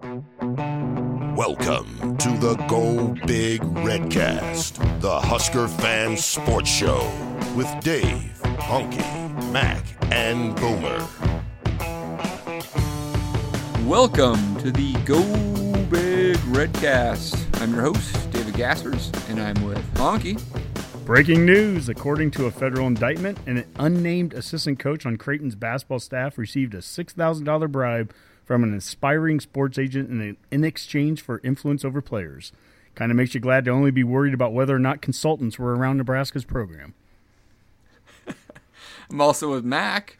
Welcome to the Go Big Redcast, the Husker fan sports show with Dave, Honky, Mac, and Boomer. Welcome to the Go Big Redcast. I'm your host, David Gaspers, and I'm with Honky. Breaking news according to a federal indictment, an unnamed assistant coach on Creighton's basketball staff received a $6,000 bribe from an aspiring sports agent in, in exchange for influence over players. Kind of makes you glad to only be worried about whether or not consultants were around Nebraska's program. I'm also with Mac.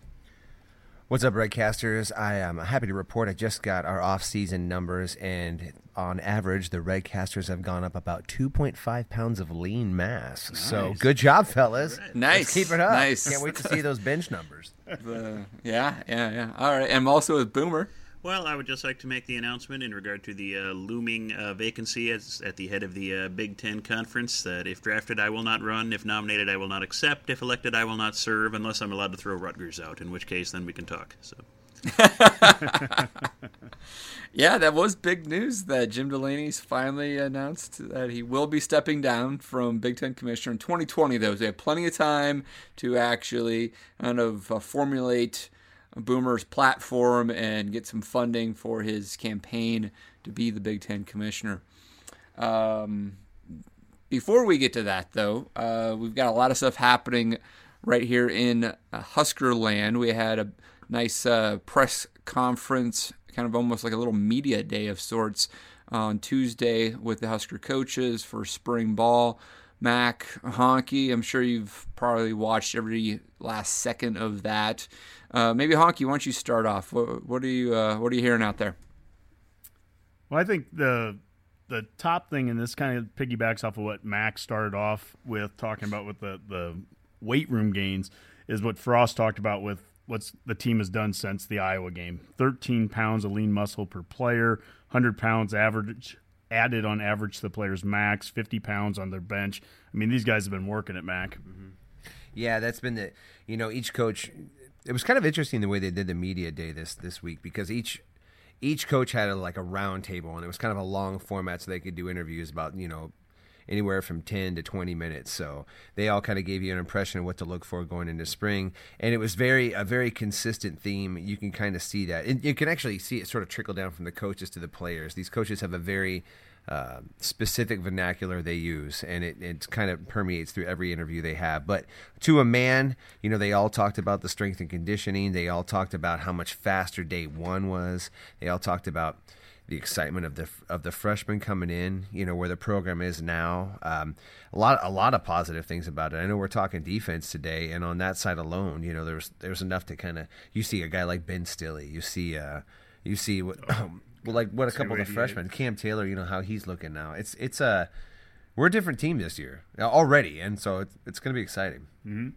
What's up, Redcasters? I am happy to report I just got our off-season numbers, and on average, the Redcasters have gone up about 2.5 pounds of lean mass. Nice. So good job, fellas. Nice. Let's keep it up. Nice. Can't wait to see those bench numbers. Uh, yeah, yeah, yeah. All right. I'm also with Boomer. Well, I would just like to make the announcement in regard to the uh, looming uh, vacancy as, at the head of the uh, Big Ten Conference that if drafted, I will not run. If nominated, I will not accept. If elected, I will not serve unless I'm allowed to throw Rutgers out, in which case, then we can talk. So. yeah, that was big news that Jim Delaney's finally announced that he will be stepping down from Big Ten Commissioner in 2020, though. They have plenty of time to actually kind of uh, formulate Boomer's platform and get some funding for his campaign to be the Big Ten commissioner. Um, before we get to that, though, uh, we've got a lot of stuff happening right here in uh, Husker land. We had a nice uh, press conference, kind of almost like a little media day of sorts, on Tuesday with the Husker coaches for spring ball. Mac, Honky, I'm sure you've probably watched every last second of that. Uh, maybe Honky, why don't you start off? What, what are you uh, What are you hearing out there? Well, I think the the top thing, and this kind of piggybacks off of what Mac started off with talking about with the the weight room gains, is what Frost talked about with what's the team has done since the Iowa game. 13 pounds of lean muscle per player, 100 pounds average added on average to the player's max, 50 pounds on their bench. I mean, these guys have been working at Mac. Mm-hmm. Yeah, that's been the you know each coach it was kind of interesting the way they did the media day this this week because each each coach had a, like a round table and it was kind of a long format so they could do interviews about you know anywhere from 10 to 20 minutes so they all kind of gave you an impression of what to look for going into spring and it was very a very consistent theme you can kind of see that and you can actually see it sort of trickle down from the coaches to the players these coaches have a very uh, specific vernacular they use, and it, it kind of permeates through every interview they have. But to a man, you know, they all talked about the strength and conditioning. They all talked about how much faster day one was. They all talked about the excitement of the of the freshmen coming in, you know, where the program is now. Um, a lot a lot of positive things about it. I know we're talking defense today, and on that side alone, you know, there's there's enough to kind of you see a guy like Ben Stille, you see uh, you see what. Um, well, like what a couple of the freshmen, Cam Taylor, you know how he's looking now. It's it's a we're a different team this year already, and so it's it's going to be exciting. Mm-hmm.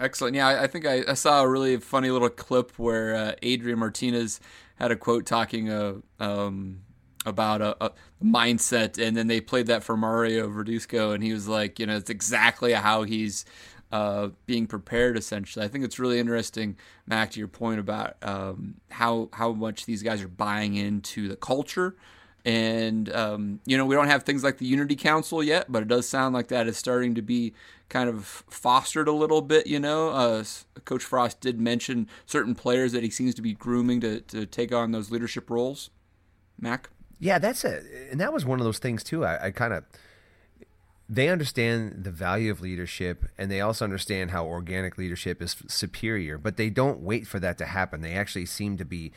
Excellent. Yeah, I, I think I, I, saw a really funny little clip where uh, Adrian Martinez had a quote talking uh, um, about a, a, mindset, and then they played that for Mario Verduzco, and he was like, you know, it's exactly how he's uh, being prepared. Essentially, I think it's really interesting, Mac, to your point about um, how how much these guys are buying into the culture. And um, you know, we don't have things like the Unity Council yet, but it does sound like that is starting to be kind of fostered a little bit. You know, uh, Coach Frost did mention certain players that he seems to be grooming to to take on those leadership roles. Mac. Yeah, that's it, and that was one of those things too. I, I kind of they understand the value of leadership and they also understand how organic leadership is superior, but they don't wait for that to happen. They actually seem to be,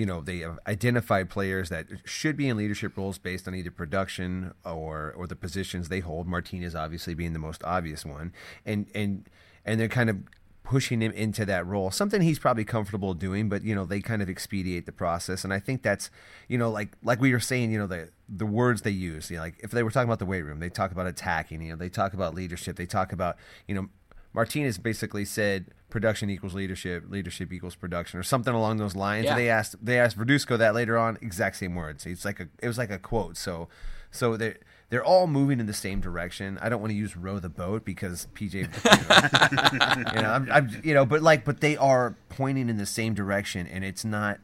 you know, they have identified players that should be in leadership roles based on either production or or the positions they hold. Martinez obviously being the most obvious one, and and and they're kind of pushing him into that role. Something he's probably comfortable doing, but you know, they kind of expedite the process. And I think that's, you know, like like we were saying, you know, the the words they use, you know, like if they were talking about the weight room, they talk about attacking, you know, they talk about leadership, they talk about, you know, Martinez basically said production equals leadership, leadership equals production, or something along those lines. Yeah. They asked they asked Verduzco that later on, exact same words. It's like a it was like a quote. So so they they're all moving in the same direction. I don't want to use row the boat because PJ, you know, you know, I'm, I'm, you know, but like, but they are pointing in the same direction, and it's not,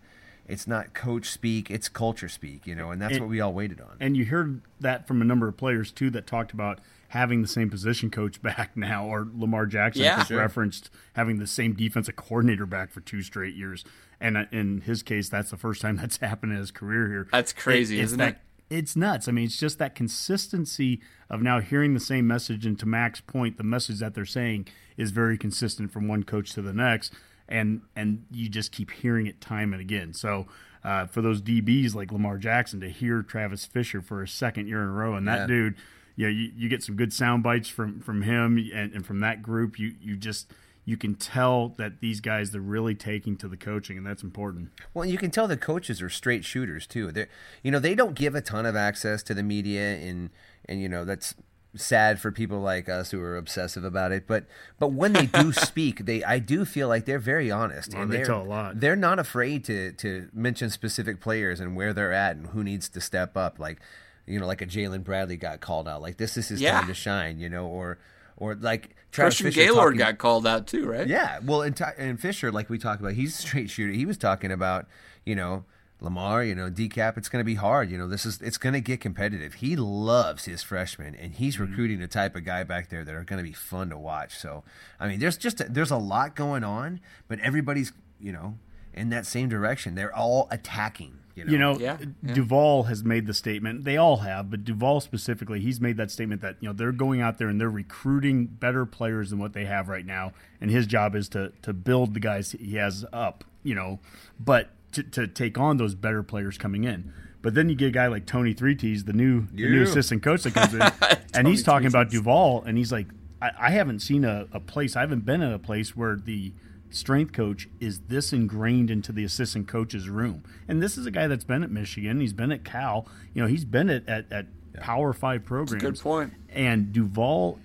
it's not coach speak, it's culture speak, you know, and that's It- what we all waited on. And you heard that from a number of players too that talked about having the same position coach back now, or Lamar Jackson Yeah. just Sure. referenced having the same defensive coordinator back for two straight years. And uh, in his case, that's the first time that's happened in his career here. That's crazy, it's isn't that, it? It's nuts. I mean, it's just that consistency of now hearing the same message. And to Mac's point, the message that they're saying is very consistent from one coach to the next, and and you just keep hearing it time and again. So. Uh, for those DBs like Lamar Jackson to hear Travis Fisher for a second year in a row, and that Yeah. dude, yeah, you, you get some good sound bites from from him and, and from that group. You you just you can tell that these guys they're really taking to the coaching, and that's important. Well, you can tell the coaches are straight shooters too. They, you know, they don't give a ton of access to the media, and and you know that's sad for people like us who are obsessive about it. But but when they do speak, they I do feel like they're very honest, Well, and they tell a lot. They're not afraid to to mention specific players and where they're at and who needs to step up. Like you know, like a Jalen Bradley got called out. Like this is his Yeah. time to shine. You know, or or like Travis Christian Fisher Gaylord talking- got called out too, right? yeah, well, and, and Fisher, like we talked about, he's a straight shooter. He was talking about, you know, Lamar, you know, decap. It's going to be hard. You know, this is it's going to get competitive. He loves his freshmen, and he's mm-hmm. recruiting the type of guy back there that are going to be fun to watch. So, I mean, there's just a, there's a lot going on, but everybody's you know in that same direction. They're all attacking. You know, You know, Yeah, yeah. Duval has made the statement. They all have, but Duval specifically, he's made that statement that you know they're going out there and they're recruiting better players than what they have right now, and his job is to to build the guys he has up. You know, but to, to take on those better players coming in. But then you get a guy like Tony Three T's, the new the new assistant coach that comes in, and he's talking about Duval, and he's like, I, I haven't seen a, a place, I haven't been in a place where the strength coach is this ingrained into the assistant coach's room. And this is a guy that's been at Michigan, he's been at Cal, you know, he's been at, at, at Power Five programs. good point. And Duval,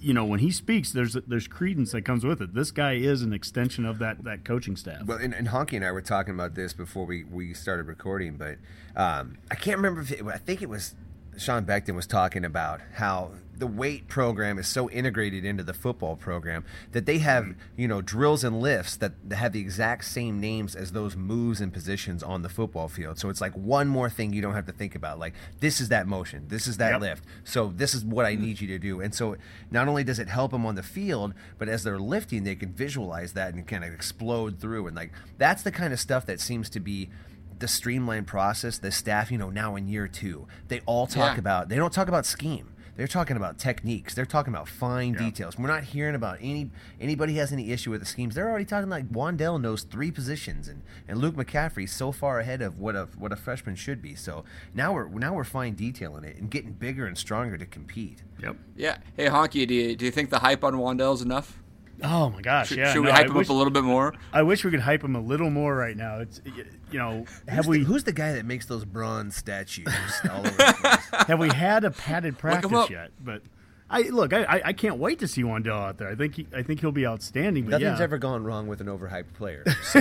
you know, when he speaks, there's there's credence that comes with it. This guy is an extension of that that coaching staff. Well, and, and Honky and I were talking about this before we, we started recording, but um, I can't remember if it, I think it was Sean Beckton was talking about how the weight program is so integrated into the football program that they have you know drills and lifts that have the exact same names as those moves and positions on the football field. So it's like one more thing you don't have to think about. Like this is that motion, this is that Yep. lift. So this is what I mm-hmm. need you to do. And so not only does it help them on the field, but as they're lifting, they can visualize that and kind of explode through. And like that's the kind of stuff that seems to be the streamlined process. The staff, you know, now in year two, they all talk Yeah. about. They don't talk about scheme. They're talking about techniques. They're talking about fine details. We're not hearing about any anybody has any issue with the schemes. They're already talking like Wan'Dale knows three positions, and, and Luke McCaffrey's so far ahead of what a what a freshman should be. So now we're now we're fine detailing it and getting bigger and stronger to compete. yep. Yeah. Hey, Honky, do you, do you think the hype on Wan'Dale is enough? Oh my gosh, Should, yeah. should we no, hype I him wish, up a little bit more? I wish we could hype him a little more right now. It's you know, have Who's, we the, who's the guy that makes those bronze statues all over the place? have we had a padded practice yet? But I look, I, I- I can't wait to see Wan'Dale out there. I think he, I think he'll be outstanding. But Nothing's yeah. ever gone wrong with an overhyped player. So.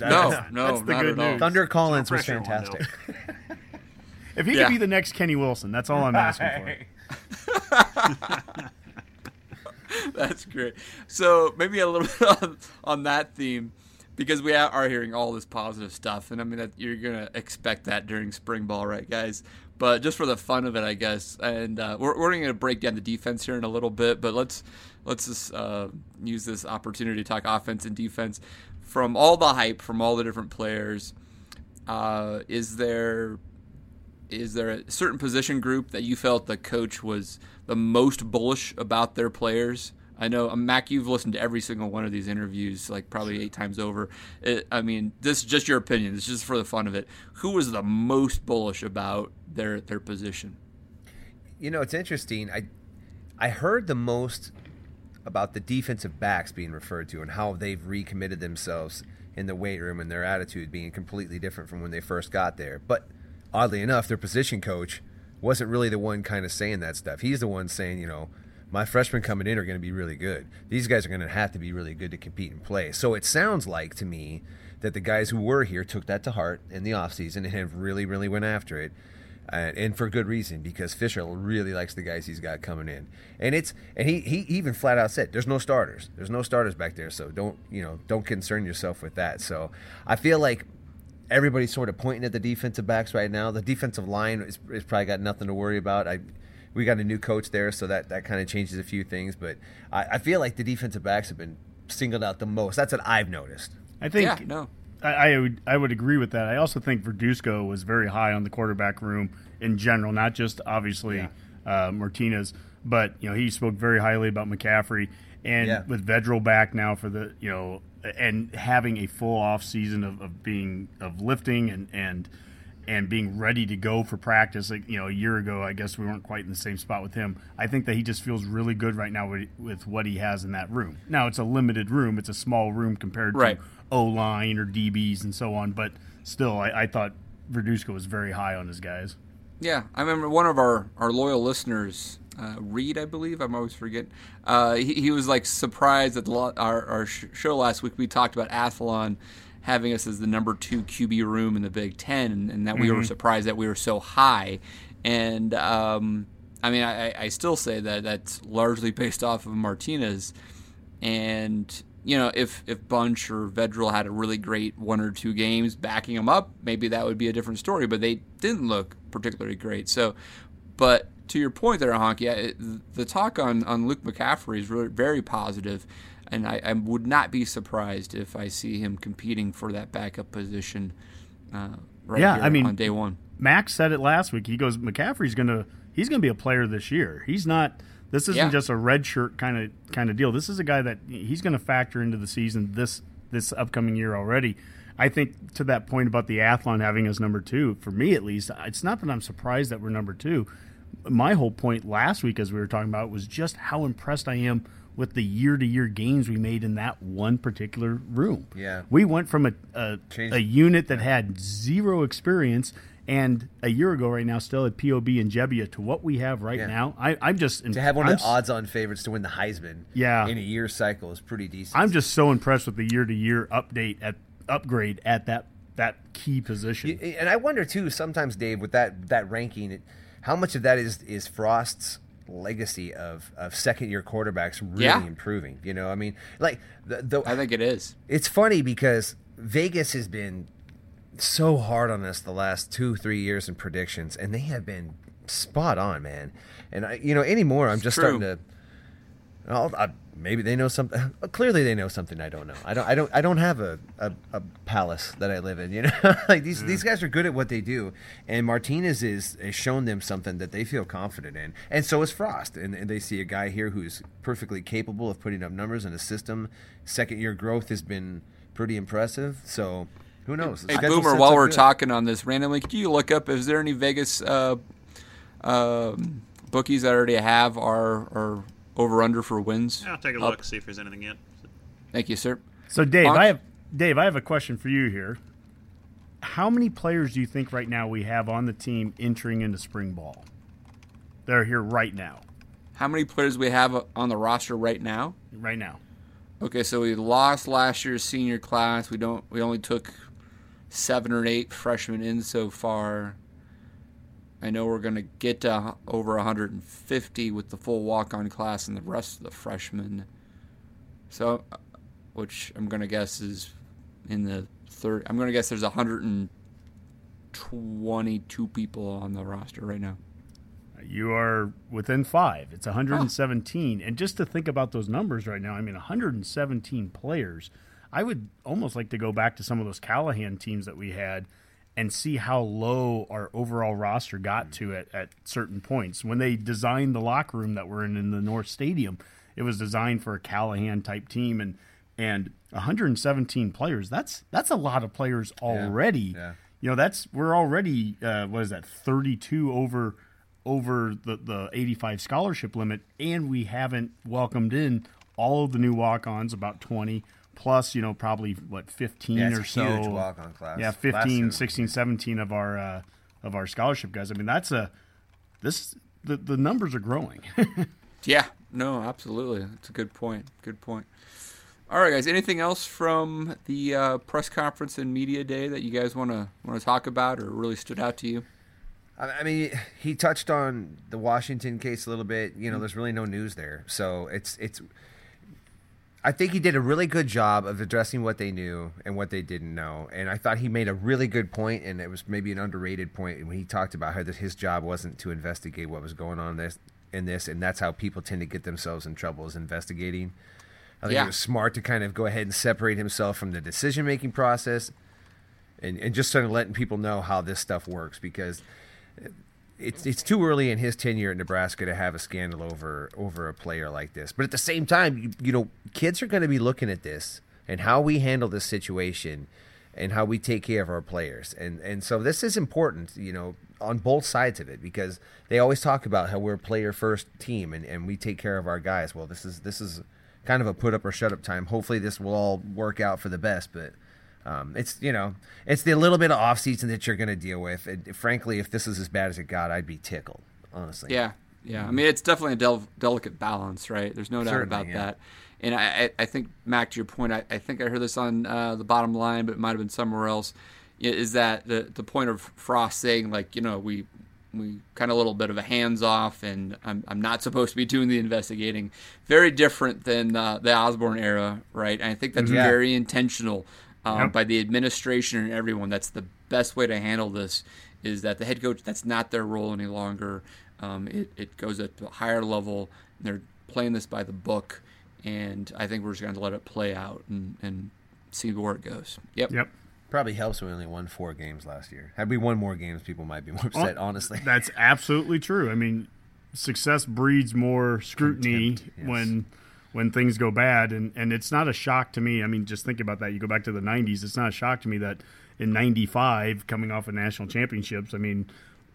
No, no, that's the not good at all. news. Thunder Collins was fantastic. If he Yeah. could be the next Kenny Wilson, that's all I'm asking for. That's great. So maybe a little bit on, on that theme, because we are- hearing all this positive stuff, and I mean that you're gonna expect that during spring ball, right, guys? But just for the fun of it, I guess, and uh, we're we're gonna break down the defense here in a little bit, but let's let's just uh, use this opportunity to talk offense and defense from all the hype from all the different players. Uh, is there is there a certain position group that you felt the coach was the most bullish about their players? I know, uh, Mac, you've listened to every single one of these interviews, like probably eight times over. It, I mean, this is just your opinion. It's just for the fun of it. Who was the most bullish about their their position? You know, it's interesting. I I heard the most about the defensive backs being referred to and how they've recommitted themselves in the weight room and their attitude being completely different from when they first got there. But oddly enough, their position coach wasn't really the one kind of saying that stuff. He's the one saying, you know, my freshmen coming in are going to be really good. These guys are going to have to be really good to compete and play. So it sounds like to me that the guys who were here took that to heart in the offseason and have really, really went after it. Uh, and for good reason because Fisher really likes the guys he's got coming in, and it's and he he even flat out said there's no starters, there's no starters back there, so don't you know don't concern yourself with that. So I feel like everybody's sort of pointing at the defensive backs right now. The defensive line is, is probably got nothing to worry about. I we got a new coach there, so that that kind of changes a few things, but I, I feel like the defensive backs have been singled out the most. That's what I've noticed. I think Yeah, no. I, I would I would agree with that. I also think Verduzco was very high on the quarterback room in general, not just obviously uh, Martinez, but you know he spoke very highly about McCaffrey and Yeah. with Vedral back now for the you know and having a full off season of, of being of lifting and and and being ready to go for practice. Like you know, a year ago, I guess we weren't quite in the same spot with him. I think that he just feels really good right now with, with what he has in that room. Now it's a limited room; it's a small room compared Right. to O line or DBs and so on. But still, I, I thought Verduzco was very high on his guys. Yeah, I remember one of our, our loyal listeners, uh, Reed, I believe. I'm always forgetting. Uh, he, he was like surprised at the, our, our sh- show last week. We talked about Athlon having us as the number two QB room in the Big Ten, and, and that we were surprised that we were so high. And um, I mean, I, I still say that that's largely based off of Martinez. And you know, if if Bunch or Vedral had a really great one or two games backing them up, maybe that would be a different story. But they didn't look particularly great. So, but to your point there, Honky, the talk on on Luke McCaffrey is really very positive, and I, I would not be surprised if I see him competing for that backup position. Uh, right Yeah, I mean- on day one. Max said it last week. He goes, McCaffrey's gonna he's gonna be a player this year. He's not. This isn't Yeah. just a red shirt kind of kind of deal. This is a guy that he's going to factor into the season this this upcoming year already. I think to that point about the Athlon having us number two, for me at least, it's not that I'm surprised that we're number two. My whole point last week, as we were talking about, was just how impressed I am with the year to year gains we made in that one particular room. Yeah. we went from a a, a unit that had zero experience and a year ago right now still at POB and Gebbia to what we have right Yeah. now. I, I'm just To have one I'm of the odds-on favorites to win the Heisman, Yeah. in a year cycle is pretty decent. I'm just so impressed with the year to year update at upgrade at that that key position. And I wonder too sometimes, Dave, with that that ranking, how much of that is is Frost's legacy of of second year quarterbacks really Yeah. improving? You know, I mean, like the, the I think it is. it's funny because Vegas has been so hard on us the last two, three years in predictions, and they have been spot on, man. And I, you know, anymore, I'm just true. starting to. I'll, I, maybe they know something. Clearly, they know something I don't know. I don't. I don't. I don't have a, a, a palace that I live in. You know, like these these guys are good at what they do, and Martinez is has shown them something that they feel confident in, and so is Frost. And, and they see a guy here who's perfectly capable of putting up numbers in a system. Second year growth has been pretty impressive. So who knows? The Hey, Boomer, while we're good. talking on this randomly, could you look up, is there any Vegas uh, um bookies that already have our, our over under for wins? I'll take a up? look, see if there's anything yet. Thank you, sir. So Dave, Honk? I have Dave, I have a question for you here. How many players do you think right now we have on the team entering into spring ball? They're here right now. How many players we have on the roster right now? Right now. Okay, so we lost last year's senior class. We don't. We only took seven or eight freshmen in so far. I know we're going to get to over 150 with the full walk-on class and the rest of the freshmen. So, uh, which I'm going to guess is in the third. I'm going to guess there's 122 people on the roster right now. You are within five. It's 117. And just to think about those numbers right now, I mean, 117 players. I would almost like to go back to some of those Callahan teams that we had and see how low our overall roster got to at, at certain points. When they designed the locker room that we're in in the North Stadium, it was designed for a Callahan type team. And and 117 players, that's that's a lot of players already yeah. you know that's we're already uh, what is that 32 over over the the 85 scholarship limit and we haven't welcomed in all of the new walk-ons, about 20, plus, you know, probably, what, 15 Yeah, it's or a so. walk-on class. Yeah, Last 15, year. 16, 17 of our uh, of our scholarship guys. I mean, that's a this the the numbers are growing. Yeah, no, absolutely. That's a good point. Good point. All right, guys. Anything else from the uh, press conference and media day that you guys want to want to talk about or really stood out to you? I I mean, he touched on the Washington case a little bit. You know, there's really no news there, so it's it's. I think he did a really good job of addressing what they knew and what they didn't know, and I thought he made a really good point, and it was maybe an underrated point when he talked about how that his job wasn't to investigate what was going on in this in this, and that's how people tend to get themselves in trouble is investigating. I think Yeah. it was smart to kind of go ahead and separate himself from the decision making process and, and just sort of letting people know how this stuff works because it's it's too early in his tenure at Nebraska to have a scandal over over a player like this. But at the same time, you, you know, kids are going to be looking at this and how we handle this situation and how we take care of our players. And and so this is important, you know, on both sides of it because they always talk about how we're a player first team and, and we take care of our guys. Well, this is this is kind of a put up or shut up time. Hopefully this will all work out for the best, but um, it's you know it's the little bit of off season that you're going to deal with. And frankly, if this is as bad as it got, I'd be tickled. Honestly, Yeah, yeah. I mean, it's definitely a del- delicate balance, right? There's no doubt Certainly, about yeah. that. And I, I, think, Mac, to your point, I, I think I heard this on uh, the bottom line, but it might have been somewhere else. Is that the the point of Frost saying like, you know, we we kind of a little bit of a hands off, and I'm I'm not supposed to be doing the investigating. Very different than uh, the Osborne era, right? And I think that's Yeah. very intentional um, Yep. by the administration and everyone. That's the best way to handle this. Is that the head coach? That's not their role any longer. Um, it, it goes at a higher level. And they're playing this by the book, and I think we're just going to let it play out and, and see where it goes. Yep. yep. probably helps we only won four games last year. Had we won more games, people might be more upset. honestly, That's absolutely true. I mean, success breeds more scrutiny Contempt, yes. when when things go bad, and and it's not a shock to me. I mean, just think about that. You go back to the '90s. It's not a shock to me that in '95, coming off of national championships, I mean.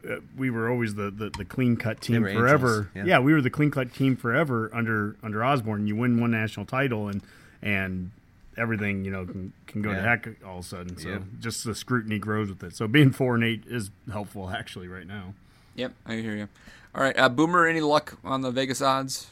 Uh, we were always the, the, the clean cut team forever. angels, yeah. we were the clean cut team forever under under Osborne. You win one national title and and everything you know can, can go to heck all of a sudden. So Yeah. just the scrutiny grows with it. So being four and eight is helpful actually right now. Yep. I hear you. All right, uh, Boomer. Any luck on the Vegas odds?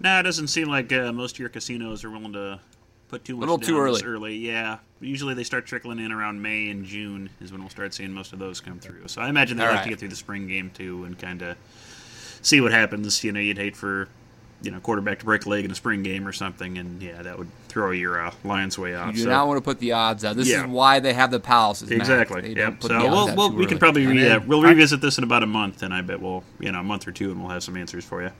Nah, it doesn't seem like uh, most of your casinos are willing to put too much Little down too early. early. Yeah, usually they start trickling in around May and June is when we'll start seeing most of those come through. So I imagine they like right. to get through the spring game too and kind of see what happens. You know, you'd hate for you know quarterback to break a leg in a spring game or something, and yeah, that would throw your uh, Lions way off. You do so. not want to put the odds out. This Yeah. is why they have the palaces. Exactly. Yep. So we'll, we'll we can probably re- uh, we'll revisit this in about a month, and I bet we'll you know a month or two, and we'll have some answers for you.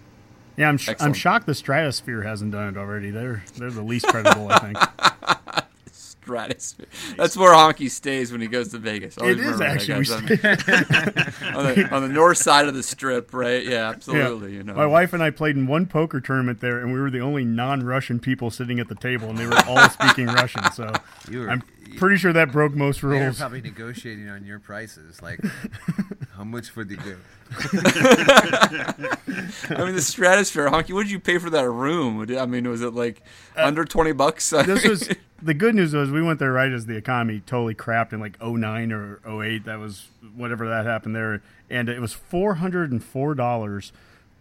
Yeah, I'm sh- I'm shocked the Stratosphere hasn't done it already. They're they're the least credible, I think. Stratosphere. That's where Honky stays when he goes to Vegas. Always It is actually. on, on the, on the north side of the strip, right? Yeah, absolutely. You know, My wife and I played in one poker tournament there, and we were the only non-Russian people sitting at the table, and they were all speaking Russian. So You were- I'm pretty sure that broke most They're rules. probably negotiating on your prices, like how much for the go? I mean, the Stratosphere, Honky. What did you pay for that room? I mean, was it like under twenty bucks? Uh, this was the good news was we went there right as the economy totally crapped in like 09 or 08 that was whatever that happened there and it was $404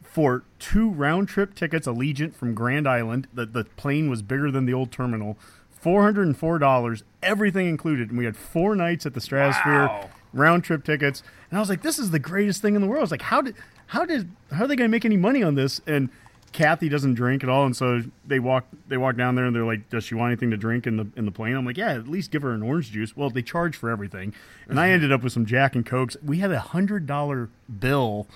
for two round trip tickets allegiant from grand island the, the plane was bigger than the old terminal $404 everything included and we had four nights at the stratosphere round trip tickets and i was like this is the greatest thing in the world i was like how did how did how are they going to make any money on this and Kathy doesn't drink at all, and so they walk they walk down there and they're like, "Does she want anything to drink in the in the plane?" I'm like, "Yeah, at least give her an orange juice." Well, they charge for everything, and I mm-hmm. ended up with some Jack and Cokes. We had a hundred dollar bill,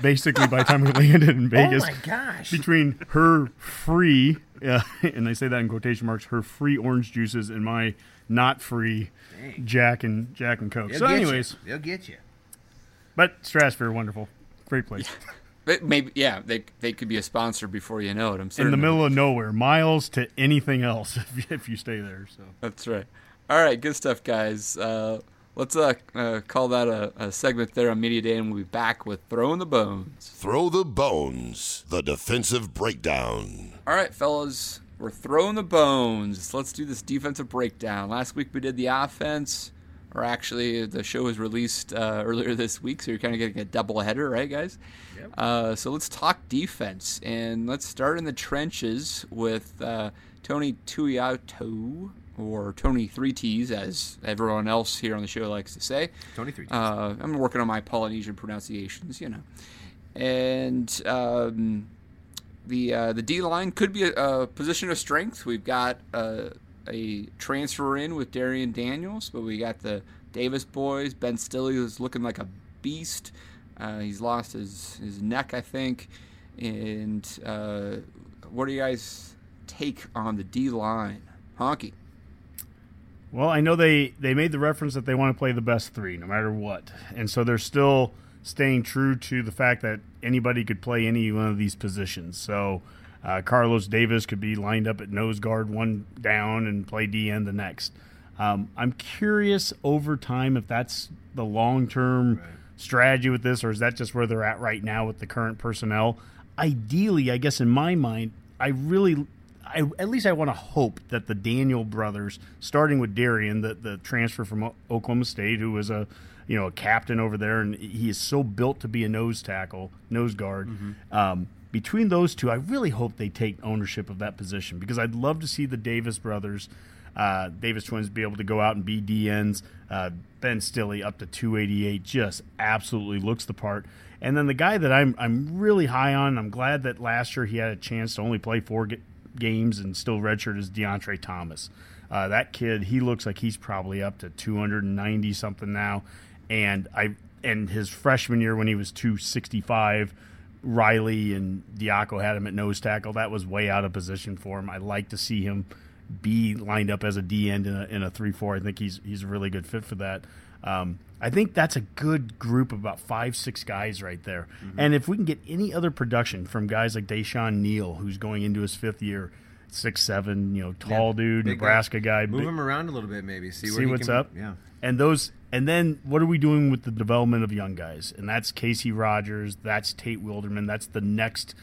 basically by the time we landed in oh Vegas. Oh my gosh! Between her free, uh, and I say that in quotation marks, her free orange juices and my not free Jack and Jack and Coke. They'll So, anyways, you. they'll get you. but Stratosphere, wonderful, great place. But maybe, yeah, they they could be a sponsor before you know it. I'm in the middle of nowhere, miles to anything else if you, if you stay there. So That's right. All right, good stuff, guys. Uh, let's uh, uh, call that a, a segment there on Media Day, and we'll be back with Throwing the Bones. Throw the bones, the defensive breakdown. All right, fellas, we're throwing the bones. Let's do this defensive breakdown. Last week we did the offense, or actually, the show was released uh, earlier this week, so you're kind of getting a double header, right, guys? Yep. Uh, so let's talk defense, and let's start in the trenches with uh, Tony Tuioti or Tony Three T's, as everyone else here on the show likes to say. Tony Three T's. Uh, I'm working on my Polynesian pronunciations, you know. And um, the uh, the D line could be a, a, position of strength. We've got uh, a transfer in with Darrion Daniels, but we got the Davis boys. Ben Stille is looking like a beast. Uh, he's lost his, his neck, I think. And uh, what do you guys take on the D line? Honky. Well, I know they, they made the reference that they want to play the best three no matter what. And so they're still staying true to the fact that anybody could play any one of these positions. So uh, Carlos Davis could be lined up at nose guard one down and play DN the next. Um, I'm curious over time if that's the long term right. strategy with this, or is that just where they're at right now with the current personnel? Ideally, I guess in my mind, I really I, at least I want to hope that the Daniel brothers, starting with Darrion, the, the transfer from Oklahoma State, who was a you know a captain over there, and he is so built to be a nose tackle, nose guard. Mm-hmm. Um, between those two, I really hope they take ownership of that position because I'd love to see the Davis brothers, uh, Davis twins, be able to go out and be DNs. Uh, ben Stille up to 288, just absolutely looks the part. And then the guy that I'm I'm really high on, I'm glad that last year he had a chance to only play four games and still redshirt is Deontre Thomas. Uh, that kid, he looks like he's probably up to 290 something now, and I and his freshman year when he was 265, Riley and Diaco had him at nose tackle. That was way out of position for him. I like to see him be lined up as a D end in a, in a three four. I think he's he's a really good fit for that. Um, I think that's a good group of about five, six guys right there. Mm-hmm. And if we can get any other production from guys like DaiShon Neal, who's going into his fifth year, six seven, you know, tall yeah, dude, Nebraska guy. guy. Move big, him around a little bit, maybe see, see what's can, up. Yeah, and those, and then what are we doing with the development of young guys? And that's Casey Rogers, that's Tate Wildeman, that's the next,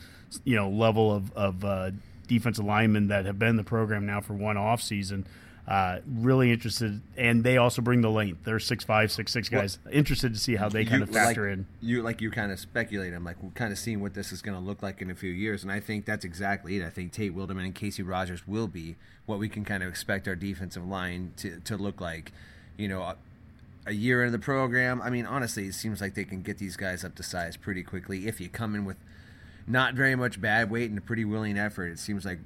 you know, level of of uh, defensive linemen that have been in the program now for one off season. Uh, really interested, and they also bring the length. They're six five, six six guys. Well, interested to see how they kind of factor like, in. You like you kind of speculate. I'm like we're kind of seeing what this is going to look like in a few years, and I think that's exactly it. I think Tate Wildeman and Casey Rogers will be what we can kind of expect our defensive line to to look like. You know, a, a year into the program. I mean, honestly, it seems like they can get these guys up to size pretty quickly if you come in with not very much bad weight and a pretty willing effort. It seems like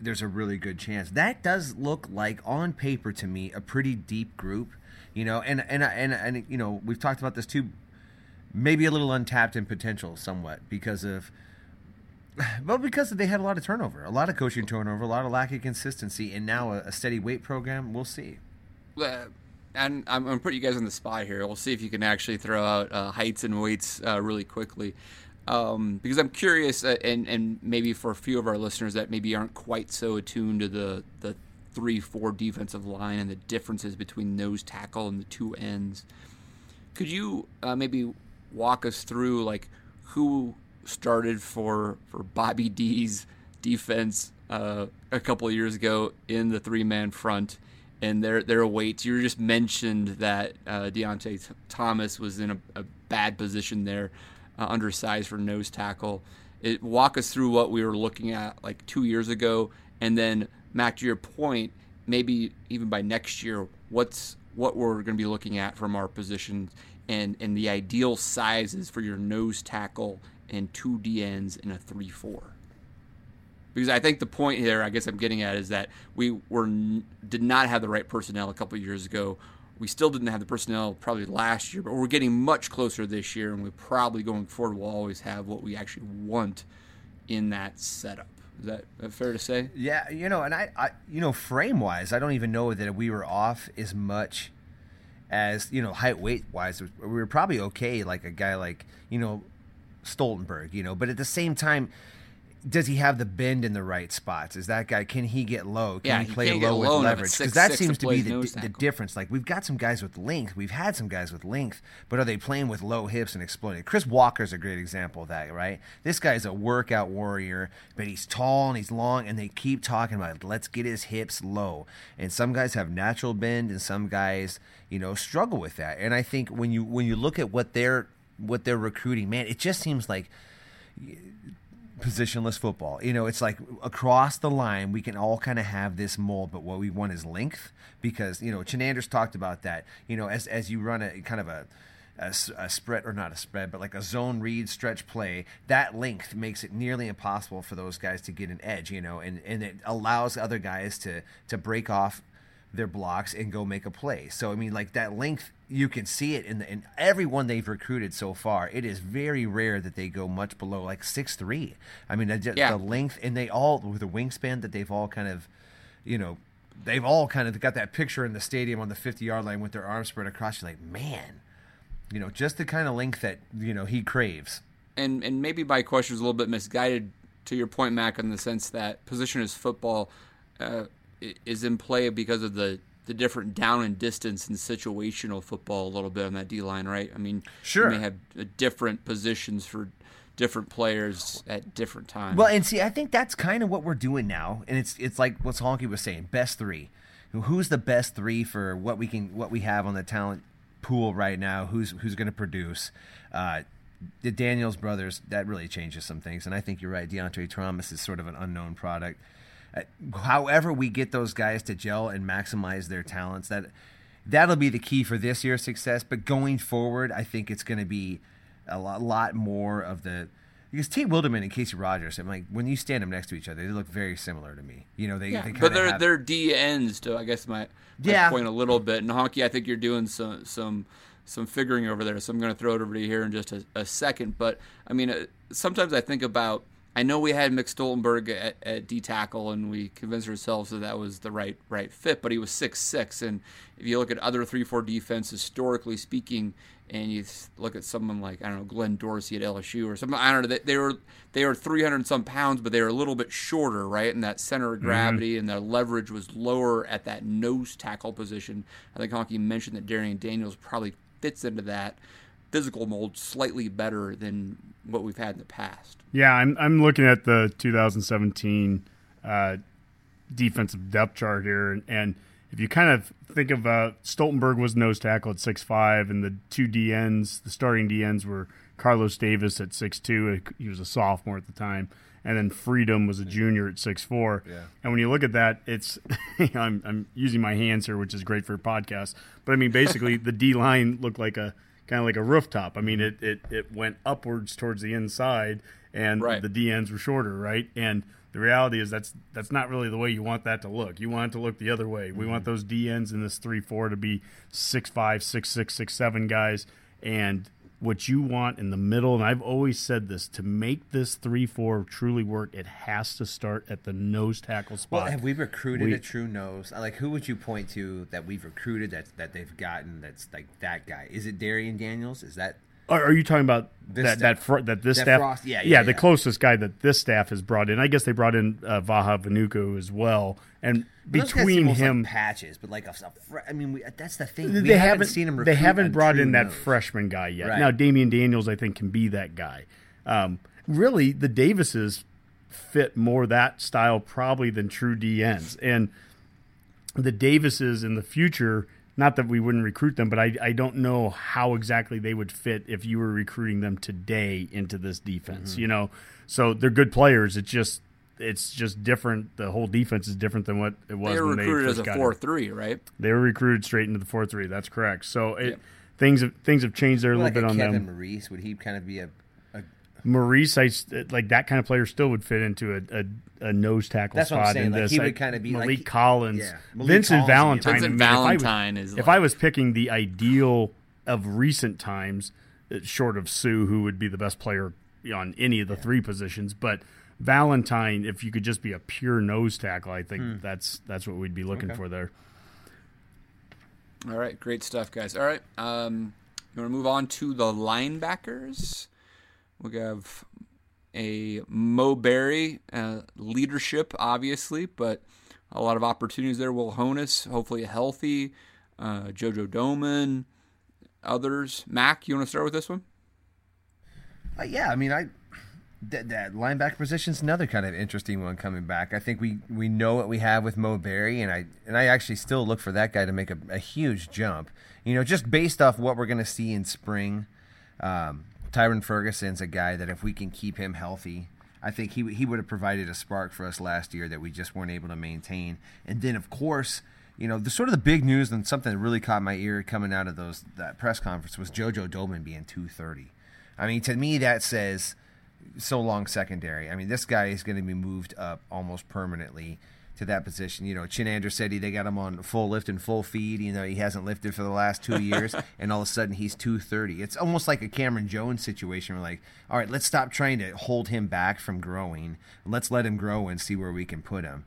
there's a really good chance. That does look like on paper to me a pretty deep group, you know, and and and and, you know, we've talked about this too maybe a little untapped in potential somewhat because of well because they had a lot of turnover, a lot of coaching turnover, a lot of lack of consistency and now a, a steady weight program, we'll see. Uh, and I'm, going to put you guys on the spot here. We'll see if you can actually throw out uh, heights and weights uh, really quickly um, because I'm curious, uh, and and maybe for a few of our listeners that maybe aren't quite so attuned to the the three four defensive line and the differences between nose tackle and the two ends. Could you uh, maybe walk us through like who started for for Bobby D's defense uh, a couple years ago in the three man front? and their their weights. You just mentioned that uh, Deontre Thomas was in a, a, bad position there uh, undersized for nose tackle. It, walk us through what we were looking at like two years ago, and then Mac, to your point, maybe even by next year, what's what we're going to be looking at from our positions and and the ideal sizes for your nose tackle and two DNs in a three four. Because I think the point here, I guess I'm getting at, is that we were did not have the right personnel a couple years ago we still didn't have the personnel probably last year, but we're getting much closer this year, and we probably going forward will always have what we actually want in that setup. Is that fair to say? Yeah, you know, and I, I you know, frame wise, I don't even know that we were off as much as you know height weight wise. We were probably okay, like a guy like you know Stoltenberg, you know, but at the same time does he have the bend in the right spots? Is that guy? Can he get low? Can Yeah, he he play get low with low at leverage? Because that 6'6" seems to be the, the difference. Like we've got some guys with length. We've had some guys with length, but are they playing with low hips and exploding? Chris Walker's a great example of that, right? This guy's a workout warrior, but he's tall and he's long, and they keep talking about let's get his hips low. And some guys have natural bend, and some guys, you know, struggle with that. And I think when you when you look at what they're what they're recruiting, man, it just seems like positionless football. You know, it's like across the line, we can all kind of have this mold, but what we want is length because, you know, Chinander's talked about that. You know, as, as you run a kind of a a spread, or not a spread, but like a zone read stretch play, that length makes it nearly impossible for those guys to get an edge, you know, and, and it allows other guys to, to break off their blocks and go make a play. So I mean, like that length, you can see it in the in everyone they've recruited so far. It is very rare that they go much below like six three. I mean, the, Yeah. the length, and they all with the wingspan that they've all kind of, you know, they've all kind of got that picture in the stadium on the fifty yard line with their arms spread across. You're like, man, you know, just the kind of length that you know he craves. and and maybe my question was a little bit misguided to your point, Mac, in the sense that position as football uh, is in play because of the the different down and distance and situational football a little bit on that D line, right? I mean, Sure. you may have uh, different positions for different players at different times. Well, and see, I think that's kind of what we're doing now, and it's it's like what Honky was saying, best three. Who's the best three for what we can what we have on the talent pool right now? Who's who's going to produce? Uh, the Daniels brothers that really changes some things, and I think you're right. Deontay Thomas is sort of an unknown product. Uh, however, we get those guys to gel and maximize their talents, that that'll be the key for this year's success. But going forward, I think it's going to be a lot, lot more of the because Tate Wildeman and Casey Rogers. I'm like when you stand them next to each other, they look very similar to me. You know, they, yeah, they kind but of they're have, they're D ends to I guess my, my Yeah. point a little bit. And Honky, I think you're doing some some some figuring over there, so I'm going to throw it over to you here in just a, a second. But I mean, uh, sometimes I think about. I know we had Mick Stoltenberg at, at D tackle, and we convinced ourselves that that was the right right fit. But he was six six, and if you look at other three four defense historically speaking, and you look at someone like I don't know Glenn Dorsey at LSU or something, I don't know. They, they were they were three hundred some pounds, but they were a little bit shorter, right? And that center of mm-hmm. gravity and the leverage was lower at that nose tackle position. I think Honky mentioned that Darrion Daniels probably fits into that physical mold slightly better than what we've had in the past. Yeah, I'm I'm looking at the 2017 uh, defensive depth chart here, and, and if you kind of think of uh, Stoltenberg was nose tackle at 6'5", and the two DNs, the starting DNs were Carlos Davis at 6'2", he was a sophomore at the time, and then Freedom was a junior at 6'4". Yeah. And when you look at that, it's I'm I'm using my hands here, which is great for a podcast, but I mean basically the D line looked like a kind of like a rooftop. I mean it it, it went upwards towards the inside and Right. the DNs were shorter, right? And the reality is that's that's not really the way you want that to look. You want it to look the other way. We want mm-hmm. those DNs in this three four to be six five, six six, six seven guys, and what you want in the middle. And I've always said this: to make this three four truly work, it has to start at the nose tackle spot. Well, have we recruited We- a true nose? Like, who would you point to that we've recruited that that they've gotten that's like that guy? Is it Darrion Daniels? Is that Are, you talking about This that staff. that fr- that this That staff? Frost- yeah, yeah, the yeah. closest guy that this staff has brought in. I guess they brought in uh, Vaha Vainuku as well, and between almost like him, patches? But like a, a fr- I mean, we, that's the thing. We they haven't, haven't seen him. They haven't brought in that nose. freshman guy yet. Right. Now Damion Daniels, I think, can be that guy. Um, really, the Davises fit more that style probably than true DNs, and the Davises in the future. Not that we wouldn't recruit them, but I, I don't know how exactly they would fit if you were recruiting them today into this defense. Mm-hmm. You know, so they're good players. It's just it's just different. The whole defense is different than what it was They were when they recruited first as a got here. four three, right? They were recruited straight into the four three. That's correct. So it, Yep. things have things have changed there a Like little a bit on Kevin them. Maurice, would he kind of be a? a Maurice, I s- like that kind of player still would fit into a, a, a nose tackle That's what I'm spot saying, in like, this. he would kinda be like Malik he- Collins, yeah, Malik Vincent Collins Valentine. Vincent I mean, if I was- Valentine is If like- I was picking the ideal of recent times, uh, short of Suh, who would be the best player on any of the three positions, but Valentine, if you could just be a pure nose tackle, I think Hmm. that's that's what we'd be looking for there. All right, great stuff, guys. All right, um, you want to move on to the linebackers? We have a Mo Barry uh, leadership, obviously, but a lot of opportunities there. Will Honas, hopefully a healthy. Uh, JoJo Domann, others. Mac, you want to start with this one? Uh, yeah, I mean, I that, that linebacker position is another kind of interesting one coming back. I think we, we know what we have with Mo Barry, and I and I actually still look for that guy to make a, a huge jump. You know, just based off what we're going to see in spring. Um, Tyrin Ferguson's a guy that if we can keep him healthy, I think he he would have provided a spark for us last year that we just weren't able to maintain. And then of course, you know, the sort of the big news and something that really caught my ear coming out of those that press conference was JoJo Domann being 230. I mean, to me that says so long secondary. I mean, this guy is going to be moved up almost permanently to that position. You know, Chinander said he they got him on full lift and full feed. You know, he hasn't lifted for the last two years, and all of a sudden he's two thirty. It's almost like a Cameron Jones situation. We're like, all right, let's stop trying to hold him back from growing. Let's let him grow and see where we can put him.